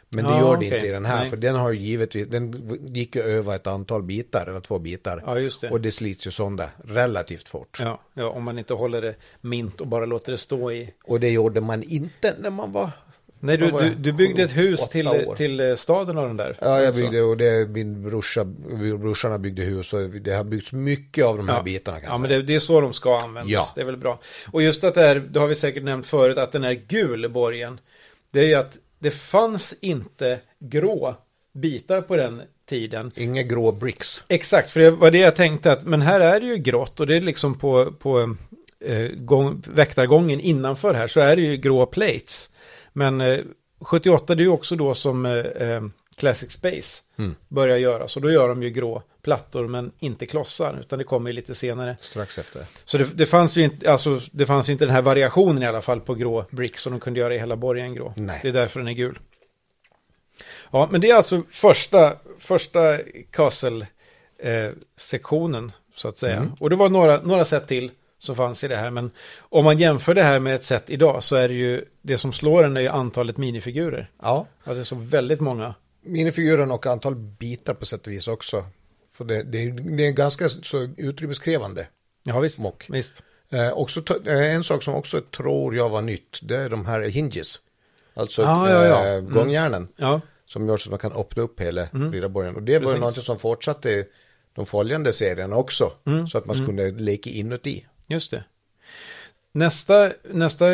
S2: Men det
S1: Ja,
S2: gör det
S1: okej.
S2: inte i den här,
S1: Nej.
S2: för den har ju givetvis, den gick ju över ett antal bitar, eller två bitar.
S1: Ja, just det.
S2: Och det slits ju sönder relativt fort.
S1: Ja, ja, om man inte håller det mint och bara låter det stå i.
S2: Och det gjorde man inte när man var...
S1: Nej, du, du, du byggde ett hus till,
S2: år.
S1: till eh, staden av den där.
S2: Ja, jag byggde och det, min brorsa, brorsorna byggde hus och det har byggts mycket av de här
S1: Ja.
S2: bitarna kan
S1: Ja,
S2: jag
S1: men
S2: säga.
S1: det, det är så de ska användas.
S2: Ja.
S1: Det är väl bra. Och just att det är, det har vi säkert nämnt förut, att den är gul borgen. Det är ju att det fanns inte grå bitar på den tiden.
S2: Inga grå bricks.
S1: Exakt, för det var det jag tänkte att, men här är det ju grått och det är liksom på, på eh, gång, väktargången innanför här så är det ju grå plates. Men eh, 78 det är ju också då som eh, eh, Classic Space
S2: Mm.
S1: börjar göras och då gör de ju grå plattor men inte klossar utan det kommer ju lite senare.
S2: Strax efter.
S1: Så det, det fanns ju inte, alltså det fanns inte den här variationen i alla fall på grå bricks som de kunde göra i hela borgen grå.
S2: Nej.
S1: Det är därför den är gul. Ja, men det är alltså första, första Castle-sektionen så att säga.
S2: Mm.
S1: Och det var några, några sätt till som fanns i det här. Men om man jämför det här med ett sätt idag så är det ju det som slår den är ju antalet minifigurer.
S2: Ja,
S1: Ja, det är så väldigt många.
S2: minifiguren och antal bitar på sätt och vis också. För det, det, är- det är ganska så utrymmeskrävande.
S1: Ja, visst.
S2: Mock.
S1: visst.
S2: Eh, också, eh, en sak som också tror jag var nytt, det är de här hinges. Alltså
S1: Ja, ja, ja.
S2: eh,
S1: Mm.
S2: gångjärnen.
S1: Ja,
S2: Som gör så att man kan öppna upp hela
S1: Mm.
S2: lilla borgen. Och det var ju något som fortsatte de följande serierna också.
S1: Mm.
S2: Så att man kunde leka inuti.
S1: Just det. Nästa, nästa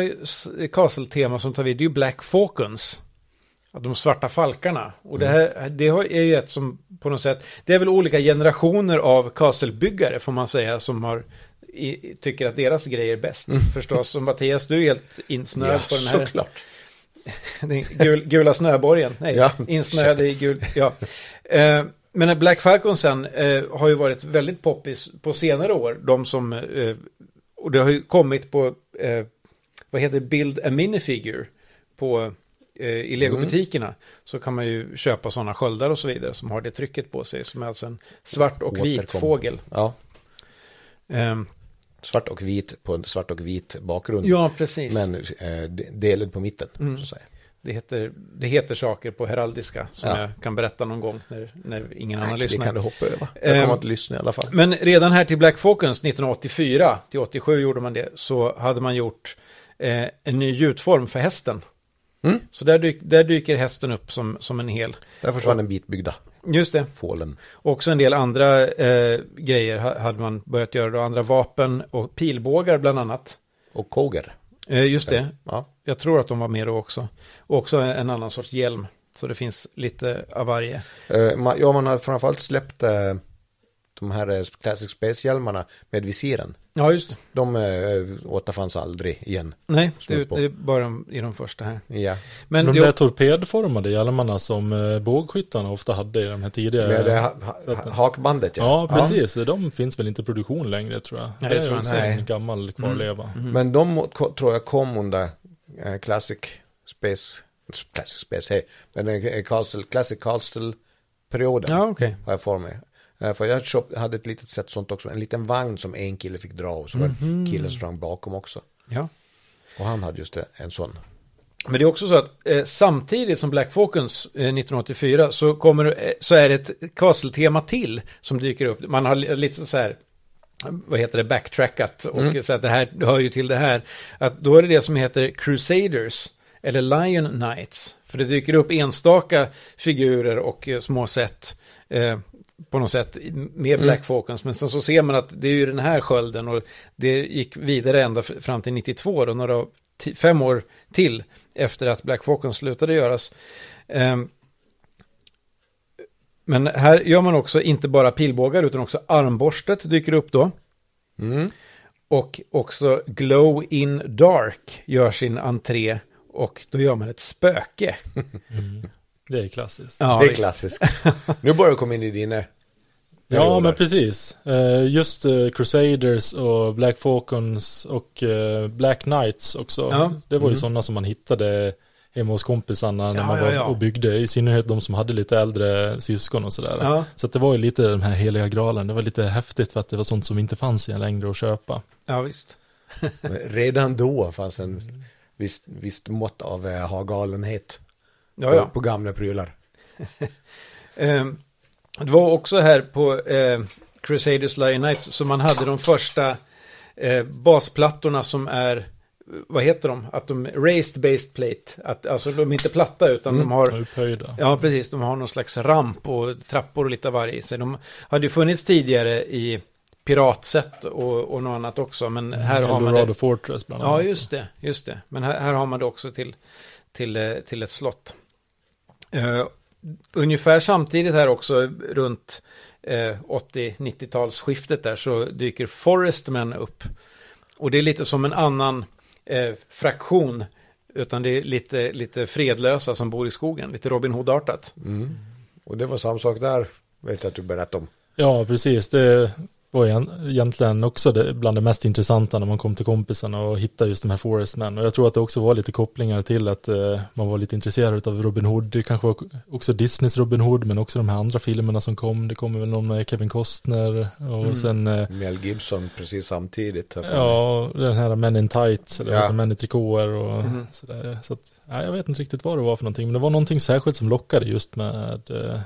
S1: Castle-tema som tar vid det är ju Black Falcons. De svarta falkarna. Och det här det är ju ett som på något sätt, det är väl olika generationer av Castle-byggare får man säga som har i, tycker att deras grej är bäst. Förstås, som Mattias, du är helt insnöad
S2: Ja,
S1: på den här
S2: såklart.
S1: den gul, gula snöborgen. Nej,
S2: Ja.
S1: insnöad i gul. Ja. Eh, men Black Falcon sen eh, har ju varit väldigt poppis på senare år. De som, eh, och det har ju kommit på, eh, vad heter det, Build a Minifigure på, eh, i legobutikerna. Så kan man ju köpa sådana sköldar och så vidare som har det trycket på sig. Som är alltså en svart och vit fågel.
S2: Ja,
S1: Eh,
S2: svart och vit på en svart och vit bakgrund.
S1: ja, precis.
S2: Men eh, de- delad på mitten.
S1: Mm.
S2: Så att säga.
S1: Det heter, det heter saker på heraldiska som
S2: Ja.
S1: jag kan berätta någon gång när, när ingen annan
S2: Nej, det
S1: lyssnar.
S2: kan du hoppa över. Jag
S1: Ehm,
S2: kommer inte lyssna i alla fall.
S1: Men redan här till Black Falcons 1984 till 87 gjorde man det. Så hade man gjort eh, en ny gjutform för hästen.
S2: Mm.
S1: Så där, dyk, där dyker hästen upp som, som en hel.
S2: Där försvann den bitbyggda
S1: Just det.
S2: fålen.
S1: Också en del andra eh, grejer ha- hade man börjat göra. Då. Andra vapen och pilbågar bland annat.
S2: Och koger.
S1: Eh, just det.
S2: Ja.
S1: Jag tror att de var med då också. Och också en annan sorts hjälm. Så det finns lite av varje.
S2: Eh, ja, man har framförallt släppt eh, de här eh, Classic Space-hjälmarna med visiren.
S1: Ja, just.
S2: De återfanns aldrig igen.
S1: Nej, det, det är bara i de första här.
S2: Ja.
S1: Men
S3: de
S1: jo,
S3: där torpedformade hjälmarna som bågskyttarna ofta hade i de här tidigare.
S2: Med det ha, ha, hakbandet
S3: Ja, precis. De finns väl inte i produktion längre tror jag.
S1: Nej,
S3: det
S1: tror jag
S2: inte.
S3: en
S2: Nej.
S3: gammal kvarleva.
S2: Men de må- ko- tror jag kom under Classic Space, Classic Space, hej, men eh, Castle, Classic Castle-perioden
S1: ja, okej.
S2: har jag för mig. Eh, För jag hade ett litet sätt sånt också, en liten vagn som en kille fick dra och så var det en kille som sprang bakom också.
S1: Ja.
S2: Och han hade just en sån.
S1: Men det är också så att eh, samtidigt som Black Falcons eh, 1984 så, kommer, eh, så är det ett Castle-tema till som dyker upp. Man har li- lite så här, vad heter det, backtrackat och så att det här hör ju till det här. Att då är det det som heter Crusaders eller Lion Knights. För det dyker upp enstaka figurer och eh, små set eh, på något sätt med Black Falcons. Men sen så ser man att det är ju den här skölden och det gick vidare ända fram till 92 då, några, fem år till efter att Black Falcons slutade göras. Ehm, men här gör man också inte bara pilbågar utan också armborstet dyker upp då.
S2: Mm.
S1: Och också Glow in Dark gör sin entré och då gör man ett spöke.
S3: Det är klassiskt.
S1: Ja,
S2: det är klassiskt. nu börjar jag komma in i dina
S3: Ja,
S2: perioder.
S3: men precis. Eh, Just eh, Crusaders och Black Falcons och eh, Black Knights också.
S1: Ja.
S3: Det var ju
S2: Mm.
S3: sådana som man hittade hemma hos kompisarna när
S1: Ja,
S3: man
S1: ja,
S3: var
S1: ja.
S3: och byggde. I synnerhet de som hade lite äldre syskon och sådär.
S1: Ja,
S3: Så att det var ju lite den här heliga graalen. Det var lite häftigt för att det var sånt som inte fanns igen längre att köpa.
S1: ja visst.
S2: Redan då fanns en visst, visst mått av eh, ha-galenhet.
S1: Ja, ja.
S2: På, på gamla prylar.
S1: Eh, det var också här på eh, Crusaders Lion Knights som man hade de första eh, basplattorna som är, vad heter de? Att de, raised based plate. Att, alltså de är inte platta utan
S2: Mm.
S1: de har
S3: Upphöjda.
S1: Ja, precis. De har någon slags ramp och trappor och lite av varje i sig. De hade ju funnits tidigare i piratsätt och, och något annat också. Men här har man
S3: Eldorado
S1: det.
S3: Fortress bland
S1: Ja,
S3: annat.
S1: just det. Just det. Men här, här har man det också till, till, eh, till ett slott. Eh, ungefär samtidigt här också runt eh, 80-90-talsskiftet där så dyker Forestmen upp. Och det är lite som en annan eh, fraktion. Utan det är lite, lite fredlösa som bor i skogen. Lite Robin Hood-artat.
S2: Mm. Och det var samma sak där, vet jag att du berättade om.
S3: Ja, precis. Det var egent- egentligen också det, bland det mest intressanta när man kom till kompisarna och hittade just de här Forestmen. Och jag tror att det också var lite kopplingar till att eh, man var lite intresserad av Robin Hood. Det kanske var också Disneys Robin Hood, men också de här andra filmerna som kom. Det kommer väl någon med Kevin Costner och
S1: Mm.
S3: sen eh,
S2: Mel Gibson precis samtidigt.
S3: Ja, den här Men in Tights, eller
S2: Ja.
S3: Män i trikåer och
S1: Mhm.
S3: sådär. Så att, nej, jag vet inte riktigt vad det var för någonting, men det var någonting särskilt som lockade just med eh,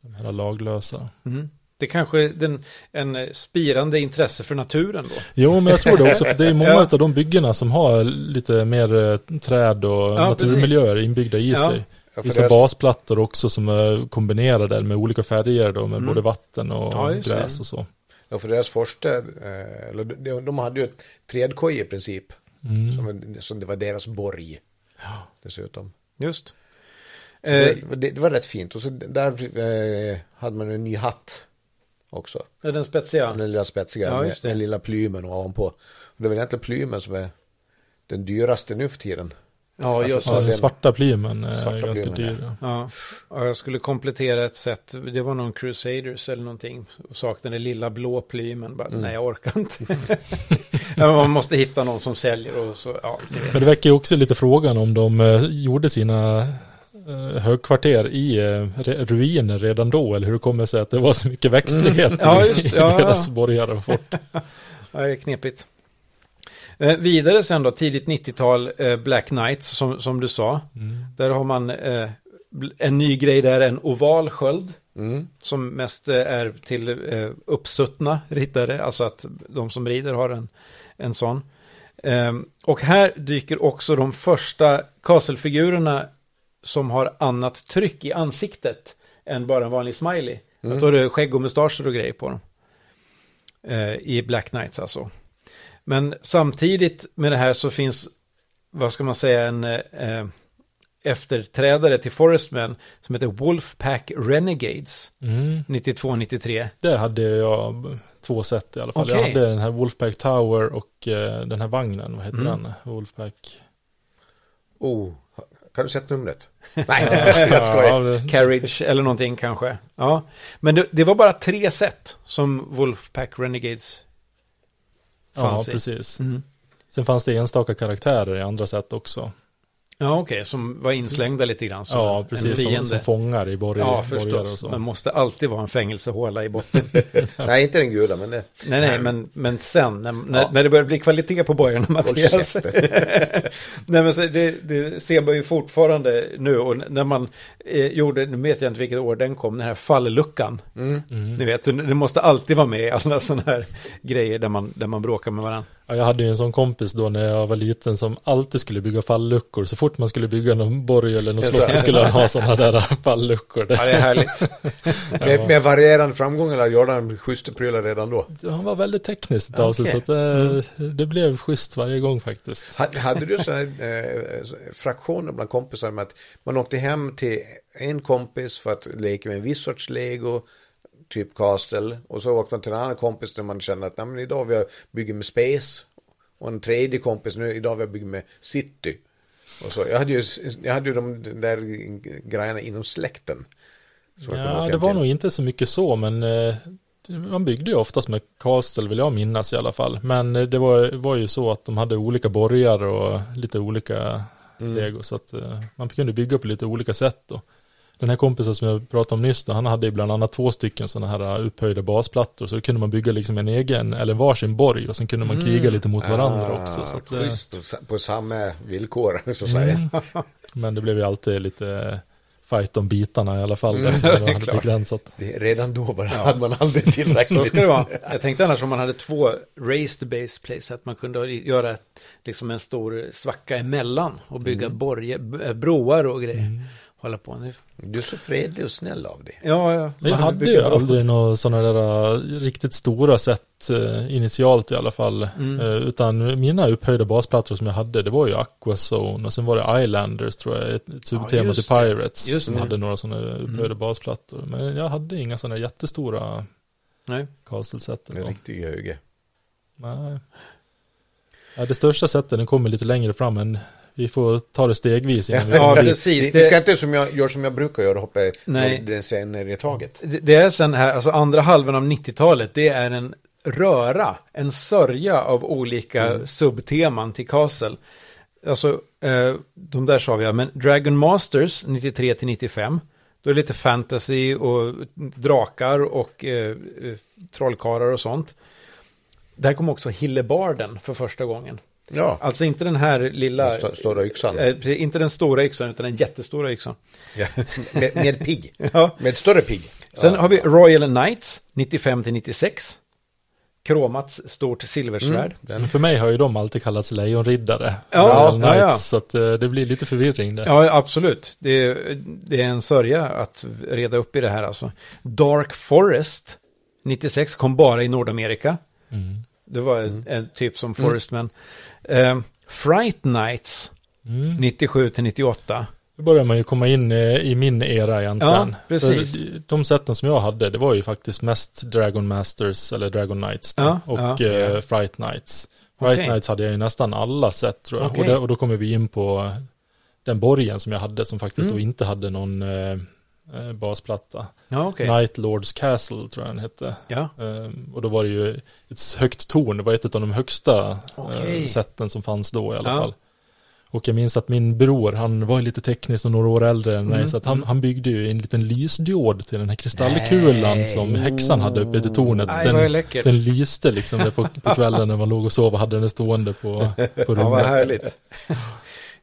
S3: de här laglösa.
S1: Mm. Det kanske är den, en eh, spirande intresse för naturen då.
S3: Jo, men jag tror det också, för det är många
S1: Ja.
S3: av de byggena som har lite mer eh, träd och
S1: Ja,
S3: naturmiljöer inbyggda i
S1: Ja.
S3: sig.
S2: Ja,
S3: Vissa
S2: deras-
S3: basplattor också som är kombinerade med olika färger då, med
S1: Mm.
S3: både vatten och
S1: Ja,
S3: gräs
S1: det.
S3: och så.
S2: Ja, för deras första, eh, eller de, de hade ju ett trädkoja i princip.
S3: Mm.
S2: Som, som det var deras borg. Dessutom.
S1: Just.
S2: Det,
S1: Eh,
S2: det, det var rätt fint. Och så där eh, hade man en ny hatt också.
S1: är den spetsiga?
S2: Den lilla spetsiga
S1: Ja,
S2: med den lilla plymen ovanpå. Det är väl egentligen plymen som är den dyraste nu för tiden.
S1: Ja, just
S3: Ja, den svarta plymen är
S2: Svarta
S3: ganska
S2: plymen,
S3: dyr. ja.
S1: Ja. ja, jag skulle komplettera ett sätt. Det var någon Crusaders eller någonting. Och saknade lilla blå plymen. Bara,
S2: Mm.
S1: Nej, jag orkar inte. man måste hitta någon som säljer och så, ja.
S3: Men det väcker ju också lite frågan om de eh, gjorde sina högkvarter i eh, ruiner redan då, eller hur det kommer sig att det var så mycket växtlighet
S1: Mm. Ja,
S3: i
S1: just det. Ja, ja.
S3: deras borgar och fort.
S1: Ja, det är knepigt. Eh, vidare sen då, tidigt 90-tal, eh, Black Knights som, som du sa.
S3: Mm.
S1: Där har man eh, en ny grej där, en oval sköld.
S2: Mm.
S1: Som mest eh, är till eh, uppsuttna riddare, alltså att de som rider har en, en sån. Ehm, och här dyker också de första Castle-figurerna som har annat tryck i ansiktet än bara en vanlig smiley.
S2: Mm.
S1: Att då är det skägg och mustascher och grejer på dem. Eh, I Black Knights alltså. Men samtidigt med det här så finns, vad ska man säga, en eh, efterträdare till Forestman som heter Wolfpack Renegades
S3: Mm.
S1: 92-93.
S3: Det hade jag två set i alla fall. Jag
S1: Okej.
S3: hade den här Wolfpack Tower och eh, den här vagnen, vad heter
S1: Mm.
S3: den? Wolfpack.
S2: Oh, kan du sätta numret? Nej, jag skojar.
S3: Ja, det-
S1: Carriage eller någonting kanske. Ja, men det, det var bara tre set som Wolfpack Renegades
S3: ja,
S1: fanns i.
S3: precis.
S1: Mm.
S3: Sen fanns det enstaka karaktärer i andra sätt också.
S1: Ja, okej, som var inslängda lite grann som
S3: ja,
S1: en
S3: precis. Som,
S1: fiende.
S3: som fångar i borg,
S1: ja,
S3: borgar och
S1: förstås.
S3: så.
S1: Man måste alltid vara en fängelsehåla i botten.
S2: Nej, inte den gula, men det.
S1: nej, nej, men, men sen när, när,
S2: Ja.
S1: när det börjar bli kvalitet på borgarna, Mattias. nej, men så det, det ser man ju fortfarande nu. Och när man eh, gjorde, nu vet jag inte vilket år den kom, den här falluckan.
S2: Mm.
S3: Mm.
S1: Ni vet, så det måste alltid vara med i alla sådana här grejer där man, där man bråkar med varandra.
S3: Ja, jag hade ju en sån kompis då när jag var liten som alltid skulle bygga falluckor. Så fort man skulle bygga någon borg eller något slott
S2: så?
S3: skulle han ha sådana där falluckor.
S1: Ja, det är härligt.
S2: Med, med varierande framgång eller gjorde han schyssta prylar redan då?
S3: Han var väldigt tekniskt av sig
S1: Okej.
S3: så att det, det blev schysst varje gång faktiskt.
S2: Hade, hade du så här eh, fraktioner bland kompisar med att man åkte hem till en kompis för att leka med en viss sorts lego, typ Castle, och så åkte man till en annan kompis där man kände att Nej, men idag vi bygger med Space, och en tredje kompis nu, idag vi bygger med City. Och så, jag hade ju, jag hade ju de där grejerna inom släkten.
S3: Ja, det var
S2: till.
S3: nog inte så mycket så, men eh, man byggde ju oftast med Castle vill jag minnas i alla fall. Men eh, det var, var ju så att de hade olika borgar och lite olika
S2: Mm.
S3: lego. Så att eh, man kunde bygga på lite olika sätt. Och Den här kompisen som jag pratade om nyss, han hade ju bland annat två stycken sådana här uh, upphöjda basplattor. Så då kunde man bygga liksom en egen, eller varsin borg och sen kunde man kriga lite mot varandra
S2: Ah,
S3: också. Så att, eh.
S2: Och sa- På samma villkor, så att säga.
S3: Mm. Men det blev ju alltid lite fight om bitarna i alla fall.
S2: Mm, det
S3: hade begränsat.
S2: Det, redan då var, hade man aldrig tillräckligt.
S1: Så ska det vara. Jag tänkte annars om man hade två raised base plays, att man kunde göra ett, liksom en stor svacka emellan och bygga borge, b- broar och grejer. Hålla på.
S2: Du är så fredlig och snäll av dig.
S1: Ja, ja.
S3: Jag
S1: Man
S3: hade ju aldrig några sådana där uh, riktigt stora sätt uh, initialt i alla fall.
S1: Mm.
S3: Uh, utan mina upphöjda basplattor som jag hade, det var ju Aquazone och sen var det Islanders tror jag, ett, ett subtema till
S1: just det.
S3: Pirates
S1: Just
S3: som
S1: det.
S3: hade några sådana upphöjda
S1: Mm.
S3: basplattor. Men jag hade inga sådana jättestora ändå.
S2: riktig höge.
S3: Nej. Ja, det största sättet, den kommer lite längre fram, men vi får ta det stegvis innan vi
S1: Ja, precis.
S2: Vi, ska inte som jag, gör som jag brukar göra, hoppa
S1: Nej.
S2: den senare i taget.
S1: Det, det är sen här, alltså andra halvan av 90-talet, det är en röra, en sörja av olika subteman till Castle. Alltså, eh, de där sa vi, men Dragon Masters 93 till 95, då är det lite fantasy och drakar och eh, eh, trollkarlar och sånt. Där kom också Hillebarden för första gången.
S2: Ja,
S1: Alltså inte den här lilla...
S2: St- stora yxan.
S1: Eh, precis, inte den stora yxan, utan den jättestora yxan.
S2: ja. med, med pigg.
S1: Ja.
S2: Med större pigg.
S1: Sen
S2: ja.
S1: har vi Royal Knights 95 till 96. Kromat stort silversvärd.
S3: Men för mig har ju de alltid kallats lejonriddare.
S1: Ja,
S3: Royal
S1: ja, ja.
S3: Knights, Så att eh, det blir lite förvirring där.
S1: Ja, absolut. Det är, det är en sörja att reda upp i det här alltså. Dark Forest 96 kom bara i Nordamerika.
S3: Mm.
S1: Det var en, en typ som Forestman. Eh, Fright Nights
S3: Mm.
S1: 97 till 98.
S3: Då börjar man ju komma in eh, i min era egentligen.
S1: Ja, precis.
S3: För de- sätten som jag hade, det var ju faktiskt mest Dragon Masters eller Dragon Knights
S1: Ja,
S3: och
S1: ja.
S3: eh, Fright Knights. Fright
S1: Okej.
S3: Knights hade jag ju nästan alla sätt tror jag.
S1: Okej.
S3: Och, det, och då kommer vi in på den borgen som jag hade som faktiskt
S1: Mm.
S3: då inte hade någon eh, eh, basplatta.
S1: Ja, okej.
S3: Night Lords Castle tror jag den hette.
S1: Ja,
S3: Ehm, och då var det ju ett högt torn, det var ett av de högsta
S1: Okej.
S3: eh, sätten som fanns då i alla
S1: Ja.
S3: fall. Och jag minns att min bror, han var ju lite teknisk och några år äldre än mig,
S1: Mm,
S3: så att han, han byggde ju en liten lysdiod till den här kristallkulan
S2: Nej.
S3: som häxan hade uppe i tornet.
S1: Vad
S3: Den, den lyste liksom på, på kvällen när man låg och sov och hade den stående på, på rummet.
S1: Ja, vad härligt.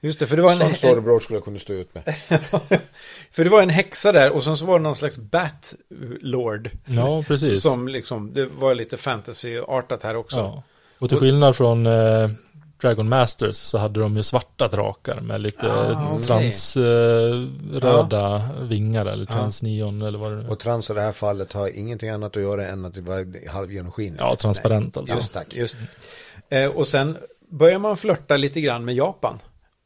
S1: Just det, för det var en,
S2: Sån
S1: en,
S2: storebror skulle jag kunna stå ut med.
S1: för det var en häxa där och sen så var det någon slags bat lord.
S3: Ja, precis.
S1: Som liksom, det var lite fantasy-artat här också.
S3: Ja. Och till skillnad från eh, Dragon Masters så hade de ju svarta drakar med lite
S1: Ah, okej.
S3: transröda vingar eller
S1: Ja.
S3: transneon eller vad det nu är.
S2: Och trans i det här fallet har ingenting annat att göra än att det var halvgenomskinligt.
S3: Ja, transparent alltså.
S2: Just tack.
S1: Just. Eh, och sen börjar man flörta lite grann med Japan.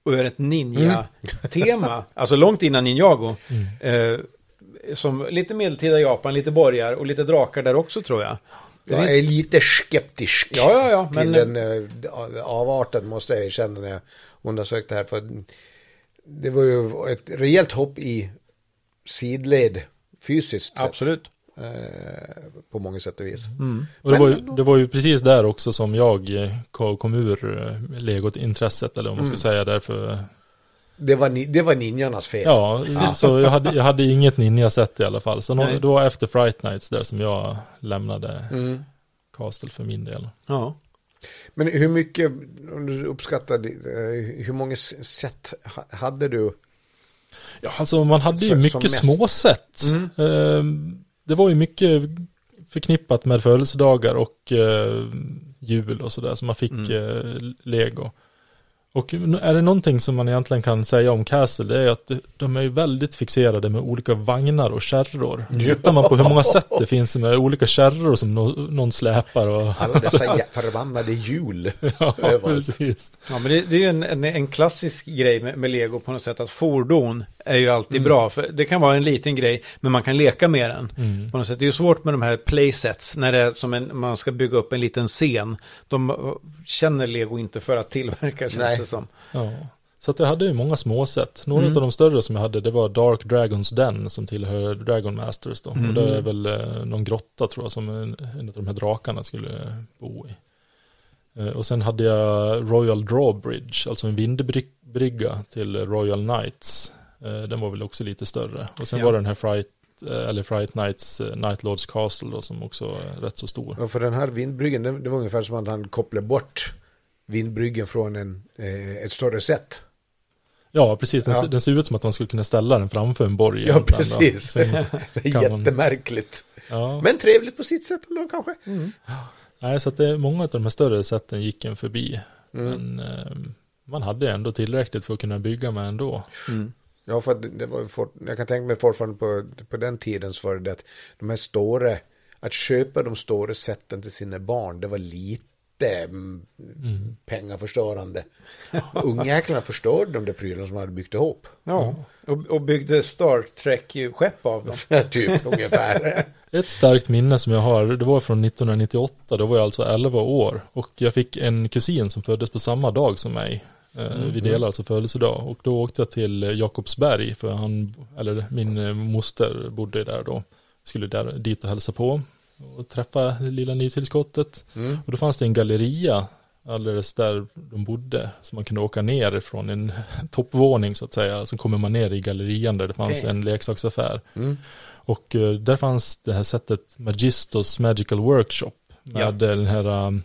S1: Och gör ett ninja-tema. Alltså långt innan Ninjago. Eh, som lite medeltida Japan, lite borgar och lite drakar där också tror jag. Det
S2: Jag är lite skeptisk
S1: Ja, ja, ja,
S2: till
S1: men-
S2: den eh, avarten måste jag erkänna när jag undersökte här. För det var ju ett rejält hopp i sidled fysiskt sett.
S1: Absolut.
S2: Eh, på många sätt och vis.
S3: Och det var, ju, det var ju precis där också som jag eh, ko- kom ur eh, legot-intresset eller om man ska säga därför.
S2: Det, var, ni- det var ninjarnas fel.
S3: Ja, så jag hade, jag hade inget ninja-set i alla fall. Så nå,
S1: Nej.
S3: då efter Fright Nights där som jag lämnade
S2: Mm.
S3: Castle för min del.
S1: Ja.
S2: Men hur mycket, om du uppskattar, det, hur många s- set ha- hade du?
S3: Ja, alltså man hade ju mycket
S2: som mest. Mm.
S3: Det var ju mycket förknippat med födelsedagar och eh, jul och sådär, så man fick
S1: Mm.
S3: eh, lego. Och är det någonting som man egentligen kan säga om Castle, det är att de är ju väldigt fixerade med olika vagnar och kärror. Tittar man på hur många sätt det finns med olika kärror som nå- någon släpar och...
S2: Alla dessa förbannade hjul.
S3: ja, precis.
S1: Ja, men det, det är ju en, en, en klassisk grej med, med Lego på något sätt att fordon är ju alltid bra. För det kan vara en liten grej, men man kan leka med den.
S3: Mm.
S1: På något sätt. Det är ju svårt med de här playsets när det är som en, man ska bygga upp en liten scen. De uh, känner Lego inte för att tillverka känns
S2: Nej.
S1: det som.
S3: Ja. Så att jag hade ju många småsätt. Några
S1: Mm.
S3: av de större som jag hade, det var Dark Dragons Den som tillhör Dragon Masters då.
S1: Mm.
S3: Och det är väl eh, någon grotta tror jag som en, en av de här drakarna skulle bo i. Eh, och sen hade jag Royal Drawbridge, alltså en vindbrygga till Royal Knights. Eh, Den var väl också lite större. Och sen
S1: Ja.
S3: var det den här Fright, eh, eller Fright Nights, eh, Night Lords Castle då, som också är rätt så stor.
S2: Och för den här vindbryggen, det, var ungefär som att han kopplade bort vindbryggen från en, ett större set.
S3: Ja, precis. Den,
S2: Ja.
S3: ser- den ser ut som att man skulle kunna ställa den framför en borg.
S2: Ja,
S3: då.
S2: precis.
S3: Sen
S2: Det är
S3: kan man-
S2: jättemärkligt.
S3: Ja.
S2: Men trevligt på sitt sätt ändå kanske.
S3: Nej, så att det, många av de här större sätten gick en förbi.
S2: Mm.
S3: Men eh, man hade ändå tillräckligt för att kunna bygga med ändå.
S1: Mm.
S2: Ja, för att det- var fort, jag kan tänka mig fortfarande på, på den tiden så var det att de här stora, att köpa de stora sätten till sina barn, det var lite mm, pengaförstörande. Ungjäklarna förstörde de där prylarna som de hade byggt ihop.
S1: Ja, och, och byggde Star Trek-skepp av dem.
S2: typ ungefär.
S3: Ett starkt minne som jag har, det var från 1998, då var jag alltså 11 år. Och jag fick en kusin som föddes på samma dag som mig. Eh, Vi delade alltså födelsedag. Och då åkte jag till Jakobsberg, för han, eller min eh, moster bodde där då. Skulle där, dit och hälsa på och träffa lilla nytillskottet.
S2: Mm.
S3: Och då fanns det en galleria alldeles där de bodde. Så man kunde åka ner från en toppvåning så att säga. Så kommer man ner i gallerian där det fanns
S1: Okej.
S3: en leksaksaffär.
S2: Mm.
S3: Och eh, där fanns det här sättet Magistos Magical Workshop. Med den här um,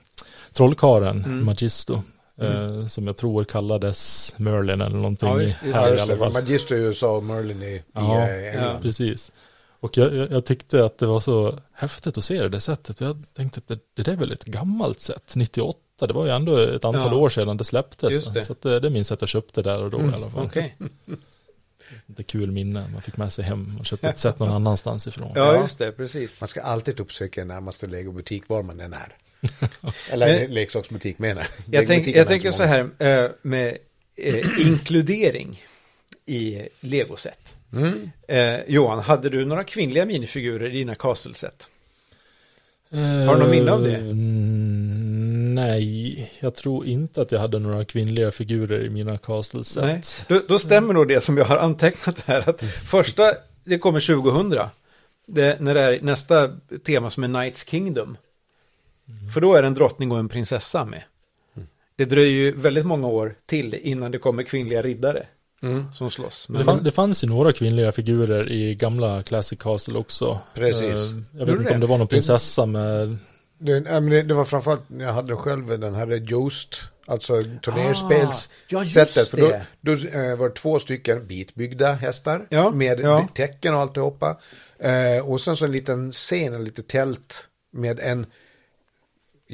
S3: trollkaren
S1: Mm.
S3: Magisto. Eh, som jag tror kallades Merlin eller någonting
S1: Ja, just- just
S3: här
S2: Ja,
S3: i
S2: just
S3: alla
S2: det.
S3: fall.
S2: Magister i USA och Merlin i,
S3: Ja,
S2: i England.
S3: Precis. Och jag, jag, jag tyckte att det var så häftigt att se det där sättet. Jag tänkte att det, det där är väl ett gammalt sätt, 98. Det var ju ändå ett antal
S1: Ja.
S3: år sedan det släpptes.
S1: Just det.
S3: Så att det, det minns jag att jag köpte där och då i alla fall.
S1: Okej.
S3: Lite kul minne man fick med sig hem. Man köpte ett sätt någon annanstans ifrån.
S1: Ja,
S2: Ja.
S1: just det, precis.
S2: Man ska alltid uppsöka närmaste legobutik var man än är. Eller
S1: Men-
S2: leksaksbutik menar
S1: Jag, tänk, jag tänker så här eh, med eh, inkludering i legoset.
S2: Mm.
S1: Eh, Johan, hade du några kvinnliga minifigurer i dina castle-set?
S3: Har
S1: du någon minne av det?
S3: Mm, nej, jag tror inte att jag hade några kvinnliga figurer i mina castle-set.
S1: Nej. Då, då stämmer nog det som jag har antecknat här. Att första, det kommer 2000. Det, när det är nästa tema som är Knights Kingdom. För då är det en drottning och en prinsessa med. Det dröjer ju väldigt många år till innan det kommer kvinnliga riddare
S2: Mm.
S1: som slåss.
S3: Det,
S1: Men,
S3: fann, det fanns ju några kvinnliga figurer i gamla Classic Castle också.
S2: Precis.
S3: Eh, Jag vet inte
S1: det?
S3: om det var någon prinsessa med...
S2: Det, det, det var framförallt, jag hade själv den här Joost, alltså turnerspels
S1: Ah, ja.
S2: För då,
S1: det.
S2: då eh, var det två stycken bitbyggda hästar
S1: Ja,
S2: med
S1: ja.
S2: tecken och alltihopa. Eh, och sen så en liten scen, en litet tält med en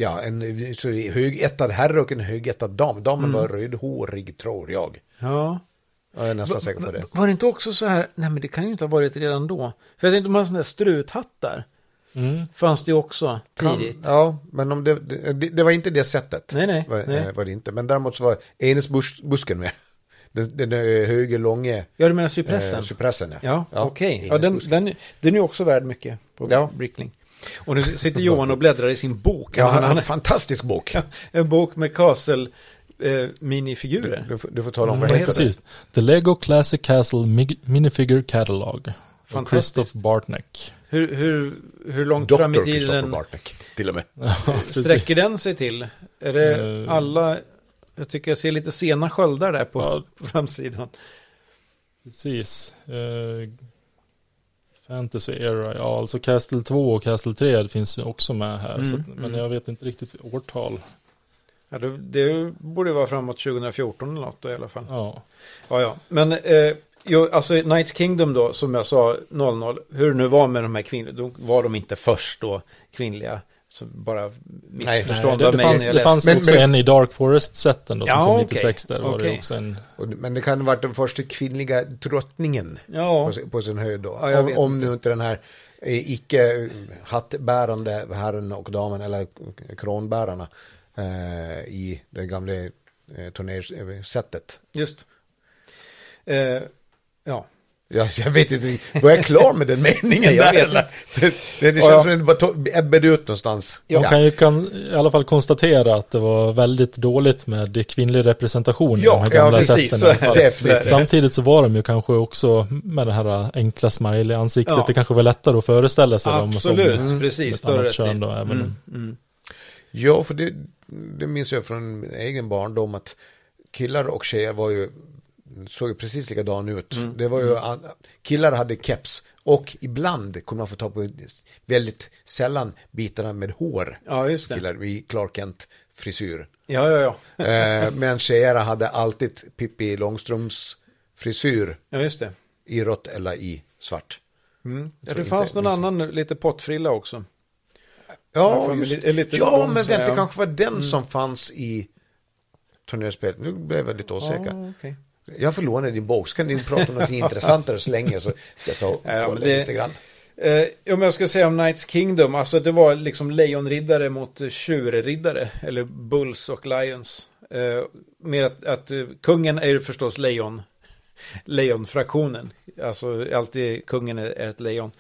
S2: Ja, en så högättad herre och en högättad dam. Damen
S1: Mm.
S2: var rödhårig, tror jag.
S1: ja.
S2: Jag är nästan säker på det.
S1: Var det inte också så här, nej men det kan ju inte ha varit redan då. För jag tänkte de här sådana där struthattar.
S3: Mm.
S1: Fanns det ju också
S2: Kan-
S1: tidigt.
S2: Ja, men om det, det, det var inte det sättet.
S1: Nej, nej,
S2: Var,
S1: nej.
S2: eh, var det inte. Men däremot så var enesbusken med. Den, den eh, höger, långa
S1: Ja, du menar cypressen?
S2: eh, cypressen.
S1: Ja, okej. Ja, den, den, den är också värd mycket på
S2: Ja.
S1: Brickling. Och nu sitter Johan och bläddrar i sin bok.
S2: Ja, han har en fantastisk bok.
S1: en bok med Castle eh, minifigurer.
S2: Du, får- du får tala om vad
S1: Mm,
S2: heter det.
S3: Precis. The Lego Classic Castle Mig- Minifigure Catalog. Från
S1: Fantastiskt.
S3: Christoph Bartneck.
S1: Hur, hur, hur långt fram
S2: Dr.
S1: i
S2: Christopher
S1: tiden
S2: Bartek, till och med.
S1: sträcker den sig till? Är det
S3: Eh.
S1: alla, jag tycker jag ser lite sena sköldar där på,
S3: Ja.
S1: på framsidan.
S3: Precis. Eh, Fantasy Era, ja alltså Castle 2 och Castle 3 finns ju också med här.
S1: Mm,
S3: så, men
S1: mm.
S3: jag vet inte riktigt årtal.
S1: Ja, det, det borde vara framåt 2014 eller något då, i alla fall.
S3: Ja.
S1: Ja, ja. Men eh, jo, alltså Knights Kingdom då, som jag sa, 00, hur det nu var med de här kvinnliga, då var de inte först då kvinnliga. Så bara
S3: Nej,
S1: missförstånd
S3: det,
S1: av
S3: det
S1: mig
S3: fanns, det fanns
S2: Men-
S3: också
S2: men-
S3: en i Dark Forest-sätten då som
S1: Ja,
S3: kom
S1: okej.
S3: 96. Där var
S1: Okej.
S3: det också en...
S2: Och, men det kan ha varit den första kvinnliga drottningen
S1: Ja,
S2: på, sin- på sin höjd då.
S1: Ja,
S2: om om
S1: inte.
S2: nu inte den här eh, icke eh, hattbärande herren och damen eller kronbärarna eh, i det gamla eh, turnersättet.
S1: just. Eh, ja.
S2: Ja, jag vet inte, var jag klar med den meningen
S1: jag
S2: där? eller? Det, det, det
S1: Ja,
S2: känns
S1: ja.
S2: som att det bara ebbade ut någonstans.
S3: Man kan ju kan, i alla fall konstatera att det var väldigt dåligt med kvinnlig representation
S1: Ja,
S3: i de här
S2: ja,
S3: gamla
S1: precis,
S3: sätten.
S1: så.
S3: Samtidigt så var de ju kanske också med det här enkla smiley-ansiktet.
S1: Ja.
S3: Det kanske var lättare att föreställa sig dem som
S1: Absolut,
S3: ett
S1: precis.
S3: annat kön
S1: i.
S3: då, även
S1: Mm, mm.
S2: Ja, för det, det minns jag från min egen barndom att killar och tjejer var ju såg ju precis likadan ut.
S1: Mm.
S2: Det var ju, an- killar hade keps. Och ibland kunde man få ta på väldigt sällan bitarna med hår.
S1: Ja, just det.
S2: Killar i Clark Kent frisyr.
S1: Ja, ja, ja.
S2: Eh, men tjejerna hade alltid Pippi Långstrumps frisyr
S1: Ja, just det.
S2: i rått eller i svart.
S1: Mm. Ja, det fanns någon annan lite pottfrilla också.
S2: Ja, just,
S1: li- lite
S2: ja men vänta.
S1: Mm.
S2: kanske var den som fanns i turnérspelet. Nu blev jag lite osäker.
S1: Ja, okej.
S2: Jag får låna din bok, så kan ni prata om något intressantare så länge så ska jag ta och
S1: Ja,
S2: kolla
S1: men det-
S2: lite grann.
S1: Eh, om jag ska säga om Knights Kingdom, alltså det var liksom lejonriddare mot tjurriddare, eller Bulls och Lions. Eh, med att, att eh, kungen är ju förstås lejon, lejonfraktionen, alltså alltid kungen är, är ett lejon,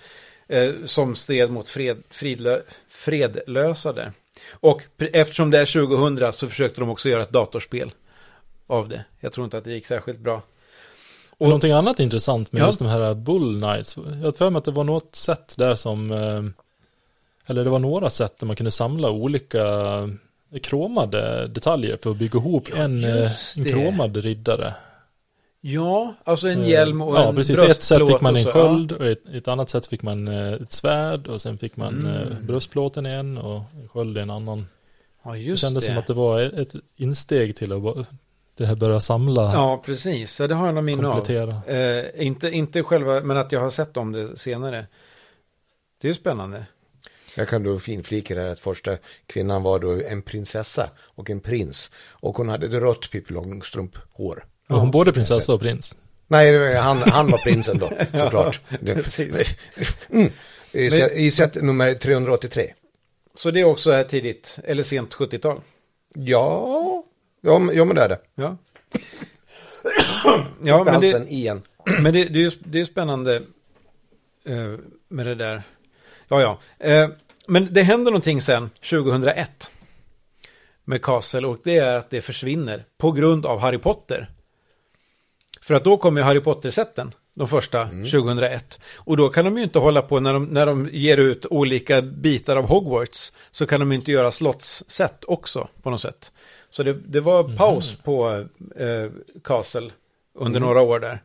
S1: eh, som stred mot fred, fridlö, fredlösare. Och eftersom det är 2000 så försökte de också göra ett datorspel av det. Jag tror inte att det gick särskilt bra.
S3: Och någonting annat intressant med
S1: Ja.
S3: just de här Bull Knights. Jag för mig att det var något sätt där som, eh, eller det var några sätt där man kunde samla olika kromade detaljer för att bygga ihop en, eh, en
S1: det.
S3: kromad riddare.
S1: Ja, alltså en
S3: Eh,
S1: hjälm och
S3: ja,
S1: en
S3: precis. Ett sätt fick man en sköld och ett, ett annat sätt fick man eh, ett svärd och sen fick man
S1: Mm.
S3: eh, bröstplåten i en och en sköld i en annan.
S1: Ja,
S3: Det
S1: just
S3: kändes
S1: det.
S3: som att det var ett, insteg till att det här börja samla,
S1: Ja, precis. Ja, det har jag någon minne av. Eh, inte, inte själva, men att jag har sett om det senare. Det är spännande.
S2: Jag kan då finflika där att första kvinnan var då en prinsessa och en prins. Och hon hade det rått Pippi Långstrump-hår.
S3: Var hon både prinsessa och prins?
S2: Nej, han, han var prinsen då, såklart. Det,
S1: Precis.
S2: mm. I set nummer 383.
S1: Så det är också här tidigt, eller sent 70-tal.
S2: Ja, ja, men- ja men det är det.
S1: Ja. ja, men det,
S2: igen.
S1: men det, det, är, ju- det är spännande eh, med det där. Ja, ja. Eh, men det händer någonting sen, 2001. Med Castle och det är att det försvinner på grund av Harry Potter. För att då kommer Harry Potter-sätten, de första, 2001. Och då kan de ju inte hålla på, när de, när de ger ut olika bitar av Hogwarts, så kan de inte göra slottssätt också på något sätt. Så det, det var paus på eh, Castle under några år där.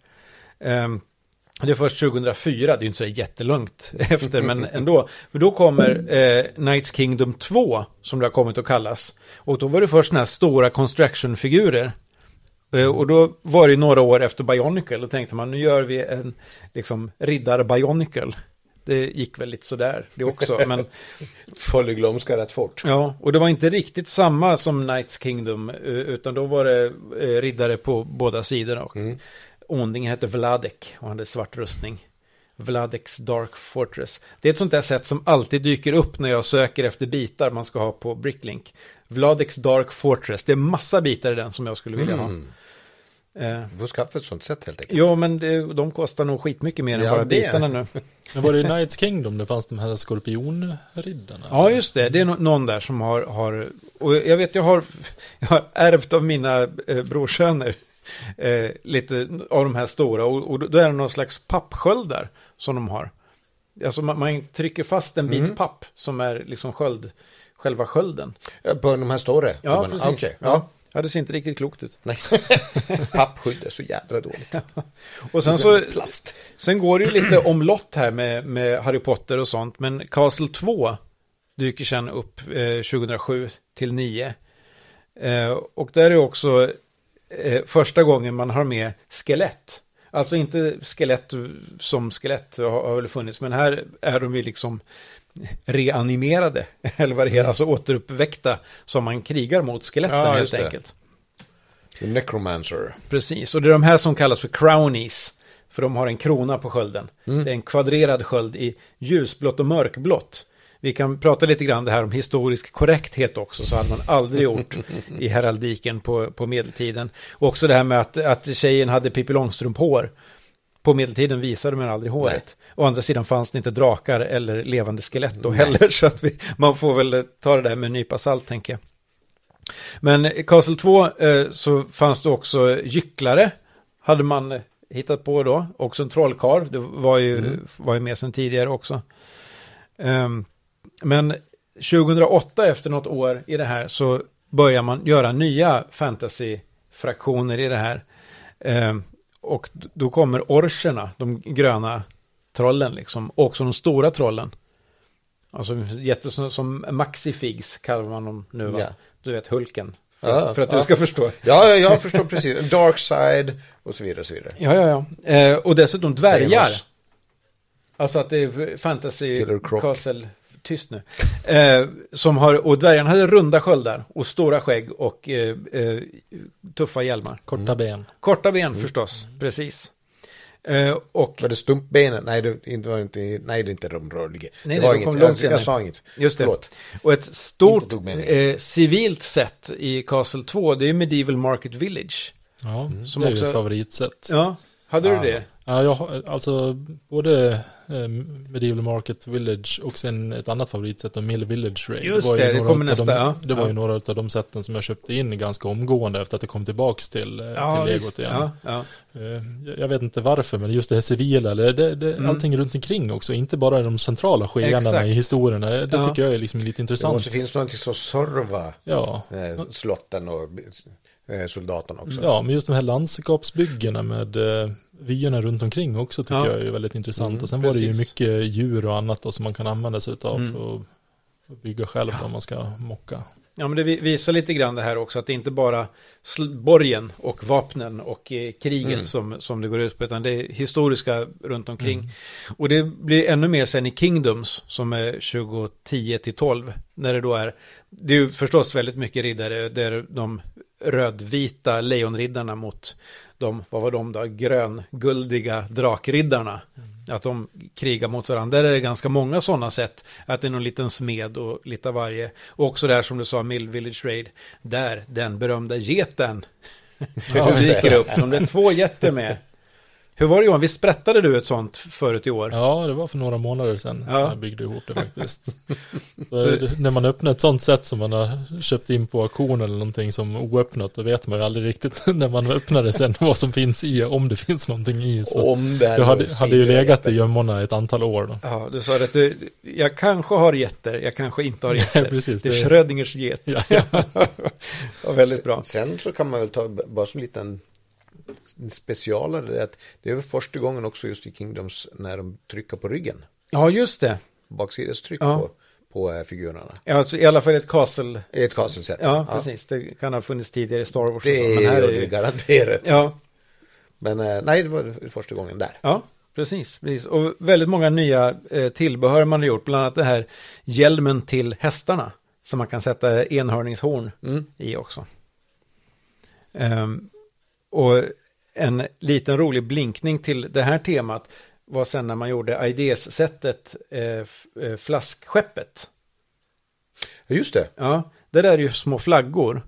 S1: Ehm, det är först 2004, det är inte så jättelångt efter, men ändå. För då kommer eh, Knights Kingdom 2, som det har kommit att kallas. Och då var det först sådana här stora construction-figurer. Eh, och då var det några år efter Bionicle, då tänkte man nu gör vi en liksom riddar Bionicle. Det gick väl lite sådär det också, men
S2: Föll i glömska rätt fort.
S1: ja, och det var inte riktigt samma som Knights Kingdom, eh, utan då var det eh, riddare på båda sidorna. Och
S2: Mm.
S1: Ondingen hette Vladek och hade svart rustning. Vladeks Dark Fortress. Det är ett sånt där sätt som alltid dyker upp när jag söker efter bitar man ska ha på Bricklink. Vladeks Dark Fortress, det är massa bitar i den som jag skulle vilja ha. Eh,
S2: Du får skaffa ett sånt sätt helt enkelt.
S1: ja, men det, de kostar nog skitmycket mer än
S2: Ja,
S1: bara
S2: det.
S1: bitarna nu.
S3: Men var det i Knights Kingdom det fanns de här skorpionriddarna?
S1: Ja, just det. Det är någon där som har, har och jag vet, jag har, jag har ärvt av mina eh, brorsöner eh, lite av de här stora och, och då är det någon slags pappsköldar som de har. Alltså man, man trycker fast en bit
S2: Mm.
S1: papp som är liksom sköld, själva skölden.
S2: På de här stora
S1: Ja, precis.
S2: Okej, ja.
S1: Ja, det ser inte riktigt klokt ut.
S2: Nej. Pappskydd är så jädra dåligt.
S1: Och sen så,
S2: Plast.
S1: sen går det ju lite omlott här med, med Harry Potter och sånt, men Castle 2 dyker sen upp eh, 2007 till 9. Eh, och där är också eh, första gången man har med skelett. Alltså inte skelett som skelett har, har väl funnits, men här är de ju liksom reanimerade, eller vad det heter, alltså återuppväckta som man krigar mot skeletten
S2: Ja,
S1: helt
S2: det.
S1: enkelt.
S2: The Necromancer.
S1: Precis, och det är de här som kallas för crownies. För de har en krona på skölden.
S2: Mm.
S1: Det är en kvadrerad sköld i ljusblått och mörkblått. Vi kan prata lite grann det här om historisk korrekthet också, så hade man aldrig gjort i heraldiken på, på medeltiden. Och också det här med att, att tjejen hade Pippi Långstrump-hår. På medeltiden visade man aldrig håret. Å andra sidan fanns det inte drakar eller levande skelett då heller, så att vi, man får väl ta det där med en nypa salt, tänker jag. Men i Castle 2 eh, så fanns det också gycklare. Hade man eh, hittat på då. Också en trollkarl. Det var ju, var ju med sedan tidigare också. Ehm, men 2008 efter något år i det här så börjar man göra nya fantasy-fraktioner i det här. Ehm, och då kommer orcherna, de gröna trollen liksom. Och också de stora trollen. Alltså jätteså som Maxifigs kallar man dem nu va?
S2: Ja.
S1: Du vet Hulken. För,
S2: Ja,
S1: för att
S2: ja.
S1: du ska förstå.
S2: Ja, ja, jag förstår precis. Dark side och så vidare och så vidare.
S1: Ja, ja, ja. Eh, och dessutom dvärgar. Alltså att det är fantasy castle, tyst nu. Eh, som har, och dvärgarna hade runda sköldar och stora skägg och eh, eh, tuffa hjälmar.
S3: Korta ben.
S1: Korta ben förstås, precis. Eh, och
S2: Var det stumpbenen? Nej, det inte var inte, nej, det är inte de rörliga.
S1: Nej,
S2: det var inget.
S1: långt
S2: Jag, jag sa inget.
S1: just det.
S2: Förlåt.
S1: Och ett stort eh, civilt sätt i Castle 2, det är Medieval Market Village.
S3: Ja,
S1: Som
S3: det är
S1: också-
S3: ju ett favoritsätt.
S1: Ja, hade
S2: Ja.
S1: du det?
S3: Ja, jag har alltså både eh, Medieval Market Village och sen ett annat favoritsätt, Mill Village Raid.
S1: Just
S3: var ju
S1: det, det
S3: några
S1: kommer nästa,
S3: De,
S1: ja.
S3: Det var ju
S1: Ja.
S3: några av de sätten som jag köpte in ganska omgående efter att det kom tillbaks till, eh, till legot
S1: visst.
S3: igen.
S1: Ja, ja.
S3: Eh, jag- vet inte varför, men just det här civila, eller det, det,
S1: Mm.
S3: allting runt omkring också, inte bara de centrala skeendena i historierna. Det
S1: Ja.
S3: tycker jag är liksom lite
S2: Det
S3: intressant.
S2: måste finnas någonting som servar
S3: Ja.
S2: eh, slotten och eh, soldaterna också.
S3: Ja, men just de här landskapsbyggena med eh, vyerna runt omkring också tycker
S1: Ja.
S3: jag är väldigt intressant.
S2: Mm,
S3: och sen var det ju
S1: precis.
S3: mycket djur och annat då, som man kan använda sig av
S1: Mm.
S3: för att för att bygga själv om man ska mocka.
S1: Ja, men det vi- visar lite grann det här också, att det inte bara borgen och vapnen och eh, kriget
S2: Mm.
S1: som, som det går ut på, utan det är historiska runt omkring. Och det blir ännu mer sen i Kingdoms, som är 2010 till 12, när det då är, det är ju förstås väldigt mycket riddare, det är de rödvita lejonriddarna mot de, vad var de då, grönguldiga drakriddarna. Att de krigar mot varandra. Där är det ganska många sådana sätt. Att det är någon liten smed och lite av varje. Och också där som du sa, Mill Village Raid. Där den berömda geten dyker upp. De är två getter med. Hur var det Johan? Visst sprättade du ett sånt förut i år?
S3: Ja, det var för några månader sedan
S1: Ja.
S3: som jag byggde ihop det faktiskt. Så det- när man öppnar ett sånt sätt som man har köpt in på auktion eller någonting som oöppnat, då vet man ju aldrig riktigt när man öppnar det sen vad som finns i, om det finns någonting i. Så
S2: Om det
S3: det hade, hade ju legat i gömmorna ett antal år då.
S1: Ja, du sa det att du, jag kanske har getter, jag kanske inte har getter.
S3: precis,
S1: det är
S3: det-
S1: Schrödingers get.
S3: Ja, ja.
S1: Ja, väldigt bra.
S2: Sen så kan man väl ta bara som en liten specialare det är att det är väl första gången också just i Kingdoms när de trycker på ryggen.
S1: Ja, just det.
S2: Baksidestryck
S1: Ja.
S2: på, på eh, figurerna.
S1: Ja, alltså, I alla fall ett castle.
S2: Ett castle-set.
S1: Ja, precis. Det kan ha funnits tidigare i Star Wars.
S2: Det
S1: så, men här är
S2: ju garanterat.
S1: Ja,
S2: Men eh, nej, det var första gången där.
S1: ja precis, precis. Och väldigt många nya eh, tillbehör man har gjort. Bland annat det här hjälmen till hästarna. Som man kan sätta enhörningshorn
S2: Mm.
S1: i också. Ehm, och en liten rolig blinkning till det här temat var sen när man gjorde IDS-sättet eh, eh, Flaskskeppet.
S2: Just det.
S1: Ja, där är det ju små flaggor.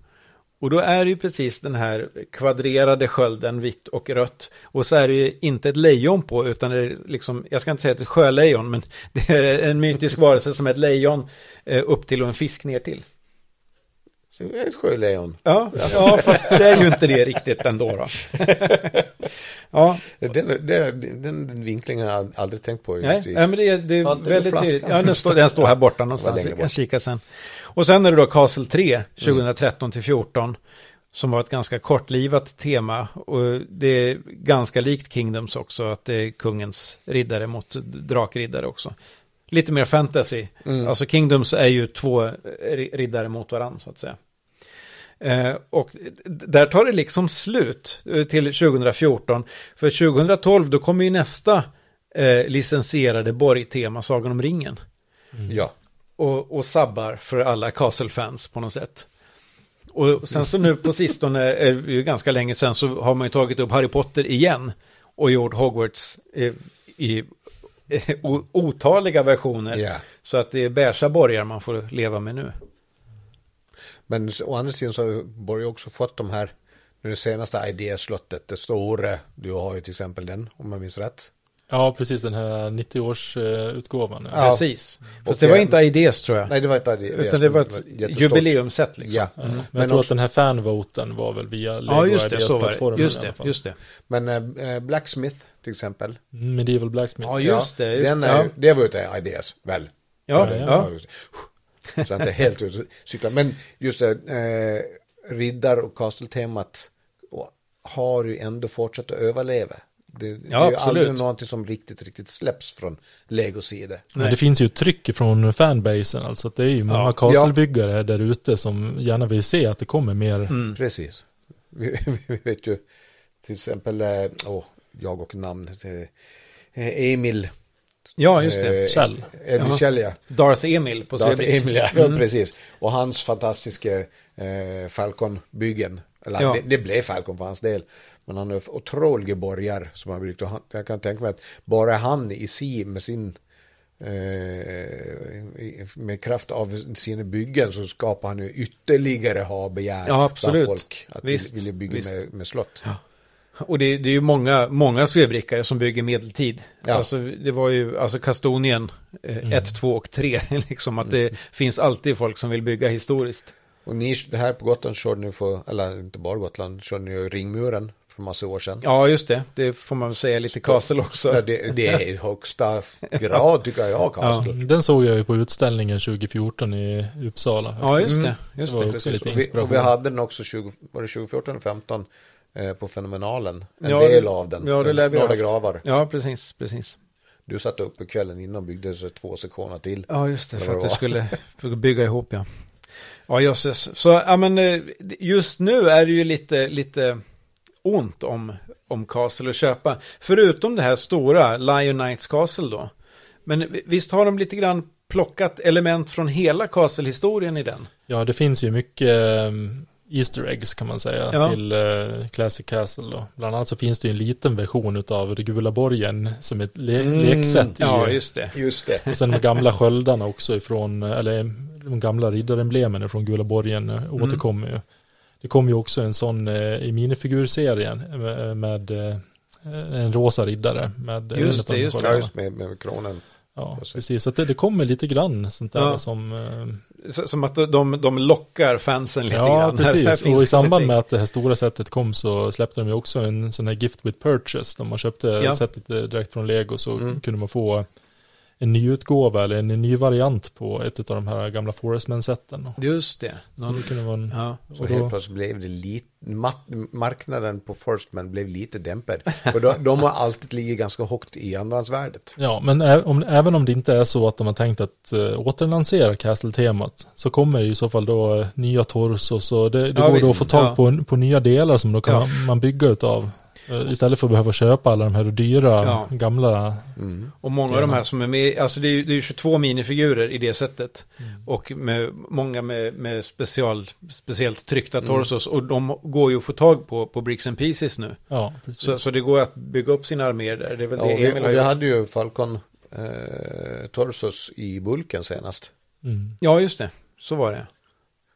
S1: Och då är det ju precis den här kvadrerade skölden, vitt och rött. Och så är det ju inte ett lejon på, utan det är liksom, jag ska inte säga att det är ett sjölejon, men det är en mytisk varelse som är ett lejon eh, upp till och en fisk ner till.
S2: Så det är ett sjölejon.
S1: Ja, ja, fast det är ju inte det riktigt ändå då. ja,
S2: Den, den, den vinklingen har jag aldrig tänkt på.
S1: nej,
S2: i,
S1: nej, men det är, det är väldigt tydligt. Ja, den står, den står här borta någonstans, vi kan kika sen. Och sen är det då Castle 3, 2013 till 14. Som var ett ganska kortlivat tema. Och det är ganska likt Kingdoms också. Att det är kungens riddare mot drakriddare också. Lite mer fantasy.
S2: Mm.
S1: Alltså Kingdoms är ju två ri- riddare mot varandra så att säga. Eh, och där tar det liksom slut eh, till 2014. För 2012 då kommer ju nästa eh, licensierade borgtema, Sagan om ringen.
S2: Ja.
S1: Och, och sabbar för alla Castle-fans på något sätt. Och sen så nu på sistone, eh, ju ganska länge sedan, så har man ju tagit upp Harry Potter igen. Och gjort Hogwarts eh, i eh, otaliga versioner.
S2: ja.
S1: Så att det är beiga borgar man får leva med nu.
S2: Men å andra sidan så har Borg också fått de här, nu det senaste ID-slottet, det stora, du har ju till exempel den, om jag minns rätt.
S3: ja, precis den här 90-årsutgåvan.
S2: Ja.
S1: Precis. Fast det var inte IDs tror jag.
S2: Nej, det var inte ID.
S1: utan det var ett jubileumssätt liksom.
S2: Ja,
S3: Men,
S2: Men
S3: jag tror
S2: också-
S3: att den här fanvoten var väl via Lego
S1: Ja, just det, det.
S3: plattformen
S1: Just
S3: i alla
S1: det,
S3: fall.
S1: just det.
S2: men eh, Blacksmith till exempel.
S3: Medieval Blacksmith.
S1: Ja, just det. Just,
S2: Den är,
S1: ja.
S2: det var ju inte IDs, väl?
S1: Ja,
S3: Ja,
S1: ja.
S2: det. Så jag är inte helt ute cyklar. Men just det, eh, riddar och castle-temat och har ju ändå fortsatt att överleva. Det, det
S1: Ja,
S2: är ju aldrig
S1: absolut.
S2: någonting som riktigt, riktigt släpps från Legos sida.
S3: Men
S1: Nej.
S3: det finns ju ett tryck från fanbasen, alltså att det är ju många
S1: Ja.
S3: Castle-byggare där ute som gärna vill se att det kommer mer.
S1: Mm.
S2: Precis. Vi, vi vet ju till exempel, eh, åh, jag och namn, eh, Emil.
S1: Ja, just det.
S2: eh,
S3: Kjell.
S2: Emil
S1: Ja.
S2: Kjell, ja.
S1: Darth Emil på
S2: Darth. Emil, ja,
S1: Mm.
S2: precis. Och hans fantastiska eh, Falcon-byggen. Eller
S1: Ja.
S2: det, det blev Falcon för hans del. Men han är otroliga borgar som han byggt. Och han, jag kan tänka mig att bara han i sig med sin eh, med kraft av sina byggen så skapar han ju ytterligare ha-begär
S1: Ja, absolut.
S2: bland folk. Att
S1: Visst,
S2: vilja bygga
S1: visst.
S2: med, med slott.
S1: Och det, det är ju många, många svebrickare som bygger medeltid.
S2: Ja.
S1: Alltså det var ju, alltså Kastonien 1, 2 och 3, liksom att det finns alltid folk som vill bygga historiskt.
S2: Och ni, det här på Gotland körde ni för, eller inte bara Gotland, körde ni ju ringmuren för massa år sedan.
S1: Ja, just det. Det får man väl säga lite Castle också.
S2: Ja, det, det är i högsta grad tycker jag, Castle.
S3: Den såg jag ju på utställningen 2014 i Uppsala.
S1: Ja, just det.
S2: Mm.
S1: Just
S3: Det var
S1: det.
S3: också
S1: precis.
S3: lite
S2: Och vi, och
S3: inspiration.
S2: vi hade den också 20, var det 2014 eller 15 eh, på Fenomenalen. En
S1: Ja,
S2: del av den.
S1: ja, det lär vi
S2: Några
S1: haft.
S2: gravar.
S1: Ja, precis, precis.
S2: Du satt uppe kvällen innan och byggde så två sektioner till.
S1: Ja, just det, för att det
S2: det
S1: skulle för att bygga ihop, ja. Ja, jösses. Så, ja men eh, just nu är det ju lite, lite ont om, om Castle att köpa. Förutom det här stora, Lion Knights Castle då. Men visst har de lite grann plockat element från hela Castle-historien i den?
S3: Ja, det finns ju mycket um, Easter eggs kan man säga
S1: Ja.
S3: till uh, Classic Castle. Då. Bland annat så finns det ju en liten version av det gula borgen som ett le-
S2: Mm.
S3: leksätt.
S1: Ja,
S3: i,
S1: just det.
S2: Just det.
S3: och sen de gamla sköldarna också ifrån, eller de gamla riddaremblemen från gula borgen eh,
S1: Mm.
S3: återkommer ju. Det kom ju också en sån eh, i minifigurserien med, med eh, en rosa riddare. Med
S1: Just det,
S3: de
S1: just det.
S2: Just med, med kronan.
S3: Ja,
S2: Precis.
S3: precis. Så det, det kommer lite grann sånt där
S1: Ja.
S3: som... eh,
S1: Som att de, de lockar fansen lite
S3: Ja,
S1: grann. Här- här
S3: precis. och i samband
S1: någonting.
S3: med att det här stora sättet kom så släppte de ju också en sån här gift with purchase. Där man köpte
S1: Ja.
S3: sättet eh, direkt från Lego så
S2: Mm.
S3: kunde man få en ny utgåva eller en ny variant på ett av de här gamla Forestman-sätten.
S1: Just det.
S3: Så då kunde man...
S1: ja.
S2: Så
S3: då-
S2: helt plötsligt blev det lite, marknaden på Firstman blev lite dämpad. För de, de har alltid ligger ganska högt i andrahandsvärdet.
S3: Ja, men ä- om, även om det inte är så att de har tänkt att uh, återlansera Castle-temat så kommer det i så fall då eh, nya torsos och det, det
S1: Ja,
S3: går då
S1: visst.
S3: att få tag
S1: Ja.
S3: på, på nya delar som då kan
S1: Ja.
S3: man, man bygga utav. Eh, Istället för att behöva köpa alla de här dyra
S1: Ja.
S3: gamla
S2: Mm.
S1: Och många av de här som är med, alltså det är ju det är ju 22 minifigurer i det sättet.
S3: Mm.
S1: Och med, många med, med special, speciellt tryckta
S2: Mm.
S1: torsos. Och de går ju att få tag på på Bricks and Pieces nu.
S3: Ja.
S1: Så, så det går att bygga upp sina arméer där. Det är väl
S2: Ja,
S1: det
S2: vi,
S1: Emil
S2: vi
S1: gjort.
S2: hade ju Falcon eh, Torsos i bulken senast.
S3: Mm.
S1: Ja, just det. Så var det.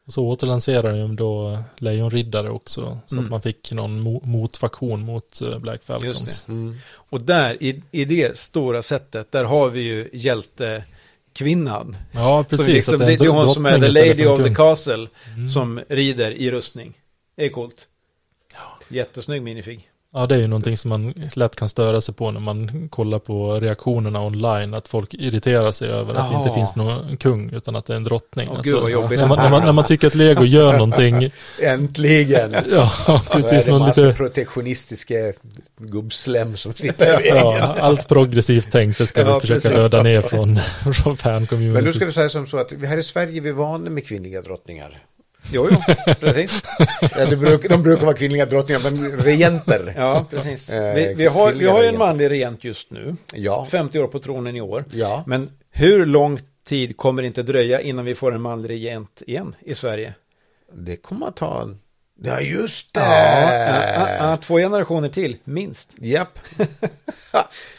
S3: Och så återlanserar de då Lejonriddare också. Så
S1: Mm.
S3: att man fick någon mo- motfaktion mot eh, Black Falcons.
S1: Just
S2: Mm.
S1: Och där, i, i det stora sättet, där har vi ju hjältekvinnan.
S3: Ja, precis.
S1: Som liksom, det,
S3: är
S1: det är hon som är the lady of the castle.
S3: Mm.
S1: Som rider i rustning. Det är coolt. Jättesnygg minifig.
S3: Ja, det är ju någonting som man lätt kan störa sig på när man kollar på reaktionerna online. Att folk irriterar sig över att det inte finns någon kung utan att det är en drottning.
S1: Åh,
S3: Alltså. När man, när, man, när man tycker att Lego gör någonting.
S2: Äntligen!
S3: Ja,
S2: är
S3: precis.
S2: det
S3: Man
S2: massa
S3: lite,
S2: protektionistiska gubbslem som sitter i
S3: ja,
S2: vägen.
S3: allt progressivt tänkt, det ska
S2: Ja,
S3: vi försöka
S2: precis.
S3: röda ner från, från fan-community.
S2: Men då ska vi säga som så att här i Sverige är vi vana med kvinnliga drottningar.
S1: Jo, jo, precis.
S2: Ja, det bruk, de brukar vara kvinnliga drottningar, men regenter.
S1: Ja, precis.
S2: Eh,
S1: Vi, vi, har, vi har ju en manlig regent just nu.
S2: Ja,
S1: 50 år på tronen i år.
S2: ja.
S1: Men hur lång tid kommer det inte dröja innan vi får en manlig regent igen i Sverige?
S2: Det kommer att ta. Ja, just det!
S1: Ja, ja, ja, två generationer till, minst.
S2: Japp.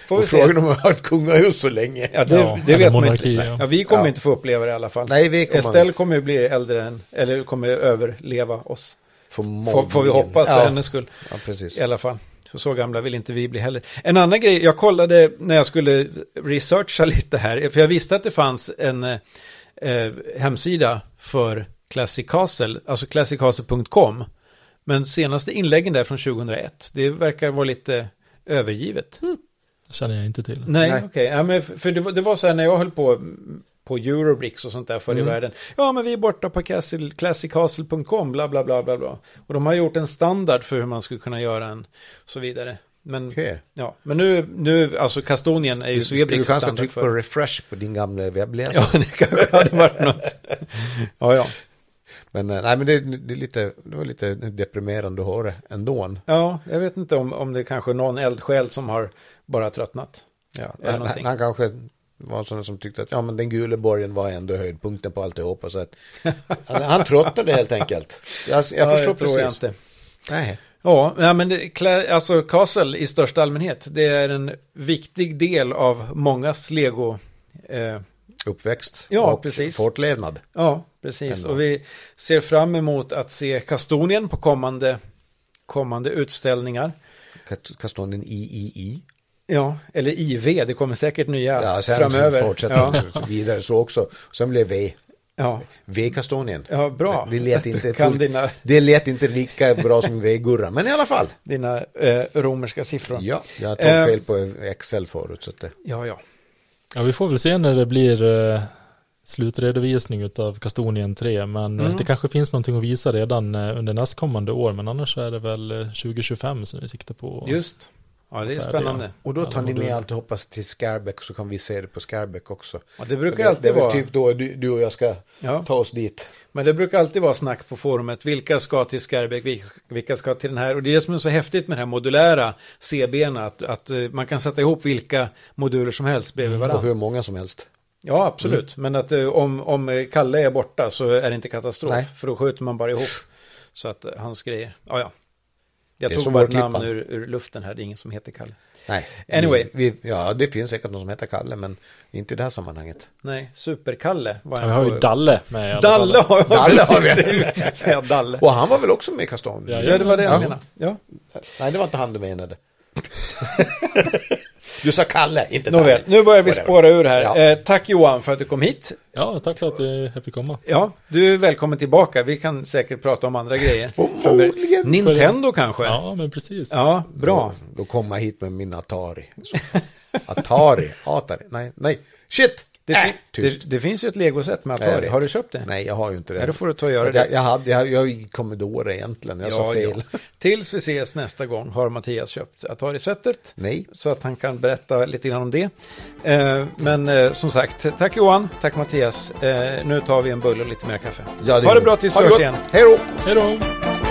S1: Får vi
S2: Och frågan om vi har ett kungahus så länge.
S1: Ja, det,
S3: Ja,
S1: det vet man inte.
S3: ja.
S1: Vi kommer
S2: Ja.
S1: inte få uppleva det i alla fall.
S2: Nej, vi kommer...
S1: Estelle kommer ju bli äldre än, eller kommer överleva oss. Får, får vi hoppas för
S2: ja.
S1: hennes skull.
S2: Ja, precis.
S1: I alla fall. Så, så gamla vill inte vi bli heller. En annan grej, jag kollade när jag skulle researcha lite här, för jag visste att det fanns en eh, eh, hemsida för Classic Castle, alltså classiccastle.com. Men senaste inläggen där från 2001, det verkar vara lite övergivet.
S3: känner jag inte till.
S1: Nej, okej. Ja, men för för det, var- det var så här när jag höll på på Eurobricks och sånt där förr i
S2: Mm.
S1: världen. Ja, men vi är borta på Castle, classiccastle.com, bla bla bla bla bla. Och de har gjort en standard för hur man skulle kunna göra en, så vidare. Men,
S2: Okej.
S1: ja, men nu, nu, alltså Kastonien är ju
S2: Du, skulle du
S1: Svebricks
S2: kanske
S1: standard
S2: trycka
S1: för.
S2: på refresh på din gamla webbläsare.
S1: Ja, det kanske hade varit något. Ja, ja.
S2: Men, eh, nej, men det, det, är lite, det var lite deprimerande att höra ändå.
S1: Ja, jag vet inte om, om det kanske är någon eldsjäl som har bara tröttnat.
S2: Ja, han, han kanske var en sån som tyckte att ja, men den gula borgen var ändå höjdpunkten på alltihopa. Så att, han, han tröttnade helt enkelt. Jag, jag
S1: Ja,
S2: förstår
S1: tror jag
S2: precis.
S1: inte.
S2: Nej.
S1: Ja, men det, alltså Castle i största allmänhet, det är en viktig del av mångas Lego. Eh,
S2: Uppväxt
S1: Ja,
S2: och
S1: precis.
S2: fortlevnad.
S1: ja, precis.
S2: Ändå.
S1: Och vi ser fram emot att se Kastonien på kommande, kommande utställningar.
S2: Kastonien III.
S1: Ja, eller IV, det kommer säkert nya
S2: Ja, sen
S1: framöver.
S2: fortsätter
S1: Ja,
S2: vidare så också. Sen blev V.
S1: ja,
S2: V-Kastonien.
S1: ja, bra.
S2: Det lät inte
S1: kan
S2: full-
S1: dina,
S2: Det lät inte lika bra som V-Gurra, men i alla fall.
S1: dina eh, romerska siffror.
S2: Ja, jag tog
S1: Eh.
S2: fel på Excel förut. Så att det,
S1: ja. ja.
S3: Ja, vi får väl se när det blir eh, slutredovisning av Kastonien 3, men eh,
S1: Mm.
S3: det kanske finns någonting att visa redan eh, under nästkommande år, men annars är det väl eh, 2025 som vi siktar på.
S1: Just. Ja, det är spännande.
S2: och då tar ni med allt hoppas till Scarbeck så kan vi se det på Scarbeck också.
S1: Ja, det brukar
S2: det, det
S1: alltid
S2: är väl
S1: vara.
S2: typ då du, du och jag ska
S1: Ja.
S2: ta oss dit.
S1: Men det brukar alltid vara snack på forumet. Vilka ska till Skärbäck, vilka- ska till den här? Och det är det som är så häftigt med det här modulära CBn, att, att eh, man kan sätta ihop vilka moduler som helst bredvid
S2: Och
S1: varandra.
S2: hur många som helst.
S1: Ja, absolut. Men att eh, om, om eh, Kalle är borta så är det inte katastrof.
S2: Nej.
S1: För då skjuter man bara ihop. Så att eh, hans grejer, ja ja. Jag tog bara ett namn ur, ur luften här, det är ingen som heter Kalle.
S2: Nej.
S1: Anyway.
S2: Vi, vi, ja, det finns säkert någon som heter Kalle, men inte i det här sammanhanget.
S1: Nej, Super-Kalle var
S3: Ja,
S1: en
S3: vi har ju Dalle med
S1: Dalle har jag
S2: Dalle har.
S1: Säga Dalle.
S2: Och han var väl också med i Kastonien?
S1: Ja, det var det jag
S2: Ja.
S1: menade. Ja.
S2: Nej, det var inte han du menade. du sa Kalle, inte
S1: Nåväl,
S2: Dalle.
S1: nu börjar vi spåra ur här.
S2: Ja.
S1: Eh, tack Johan för att du kom hit.
S3: Ja, tack för att jag fick komma.
S1: Ja, du är välkommen tillbaka. Vi kan säkert prata om andra grejer.
S2: Förmodligen.
S1: Nintendo kanske? Ja,
S3: Ja, men precis.
S1: bra.
S2: Då, då kommer jag hit med min Atari. Atari, Atari, nej, nej, shit!
S1: Det,
S2: Äh,
S1: det, det finns ju ett legoset med
S2: Jag
S1: Atari. Har du köpt det?
S2: Nej, jag har ju inte det.
S1: Nej, då får du ta och göra
S2: att
S1: det.
S2: Jag, jag, hade, jag, jag är Commodore egentligen, jag sa fel.
S1: Ja. Tills vi ses nästa gång har Mattias köpt Atari-sättet.
S2: Nej,
S1: Så att han kan berätta lite grann om det. Eh, men eh, som sagt, tack Johan, tack Mattias. Eh, nu tar vi en bulle och lite mer kaffe.
S2: ja,
S1: Ha det bra tills vi
S2: det
S1: hörs igen.
S2: Hej då!
S3: Hej då!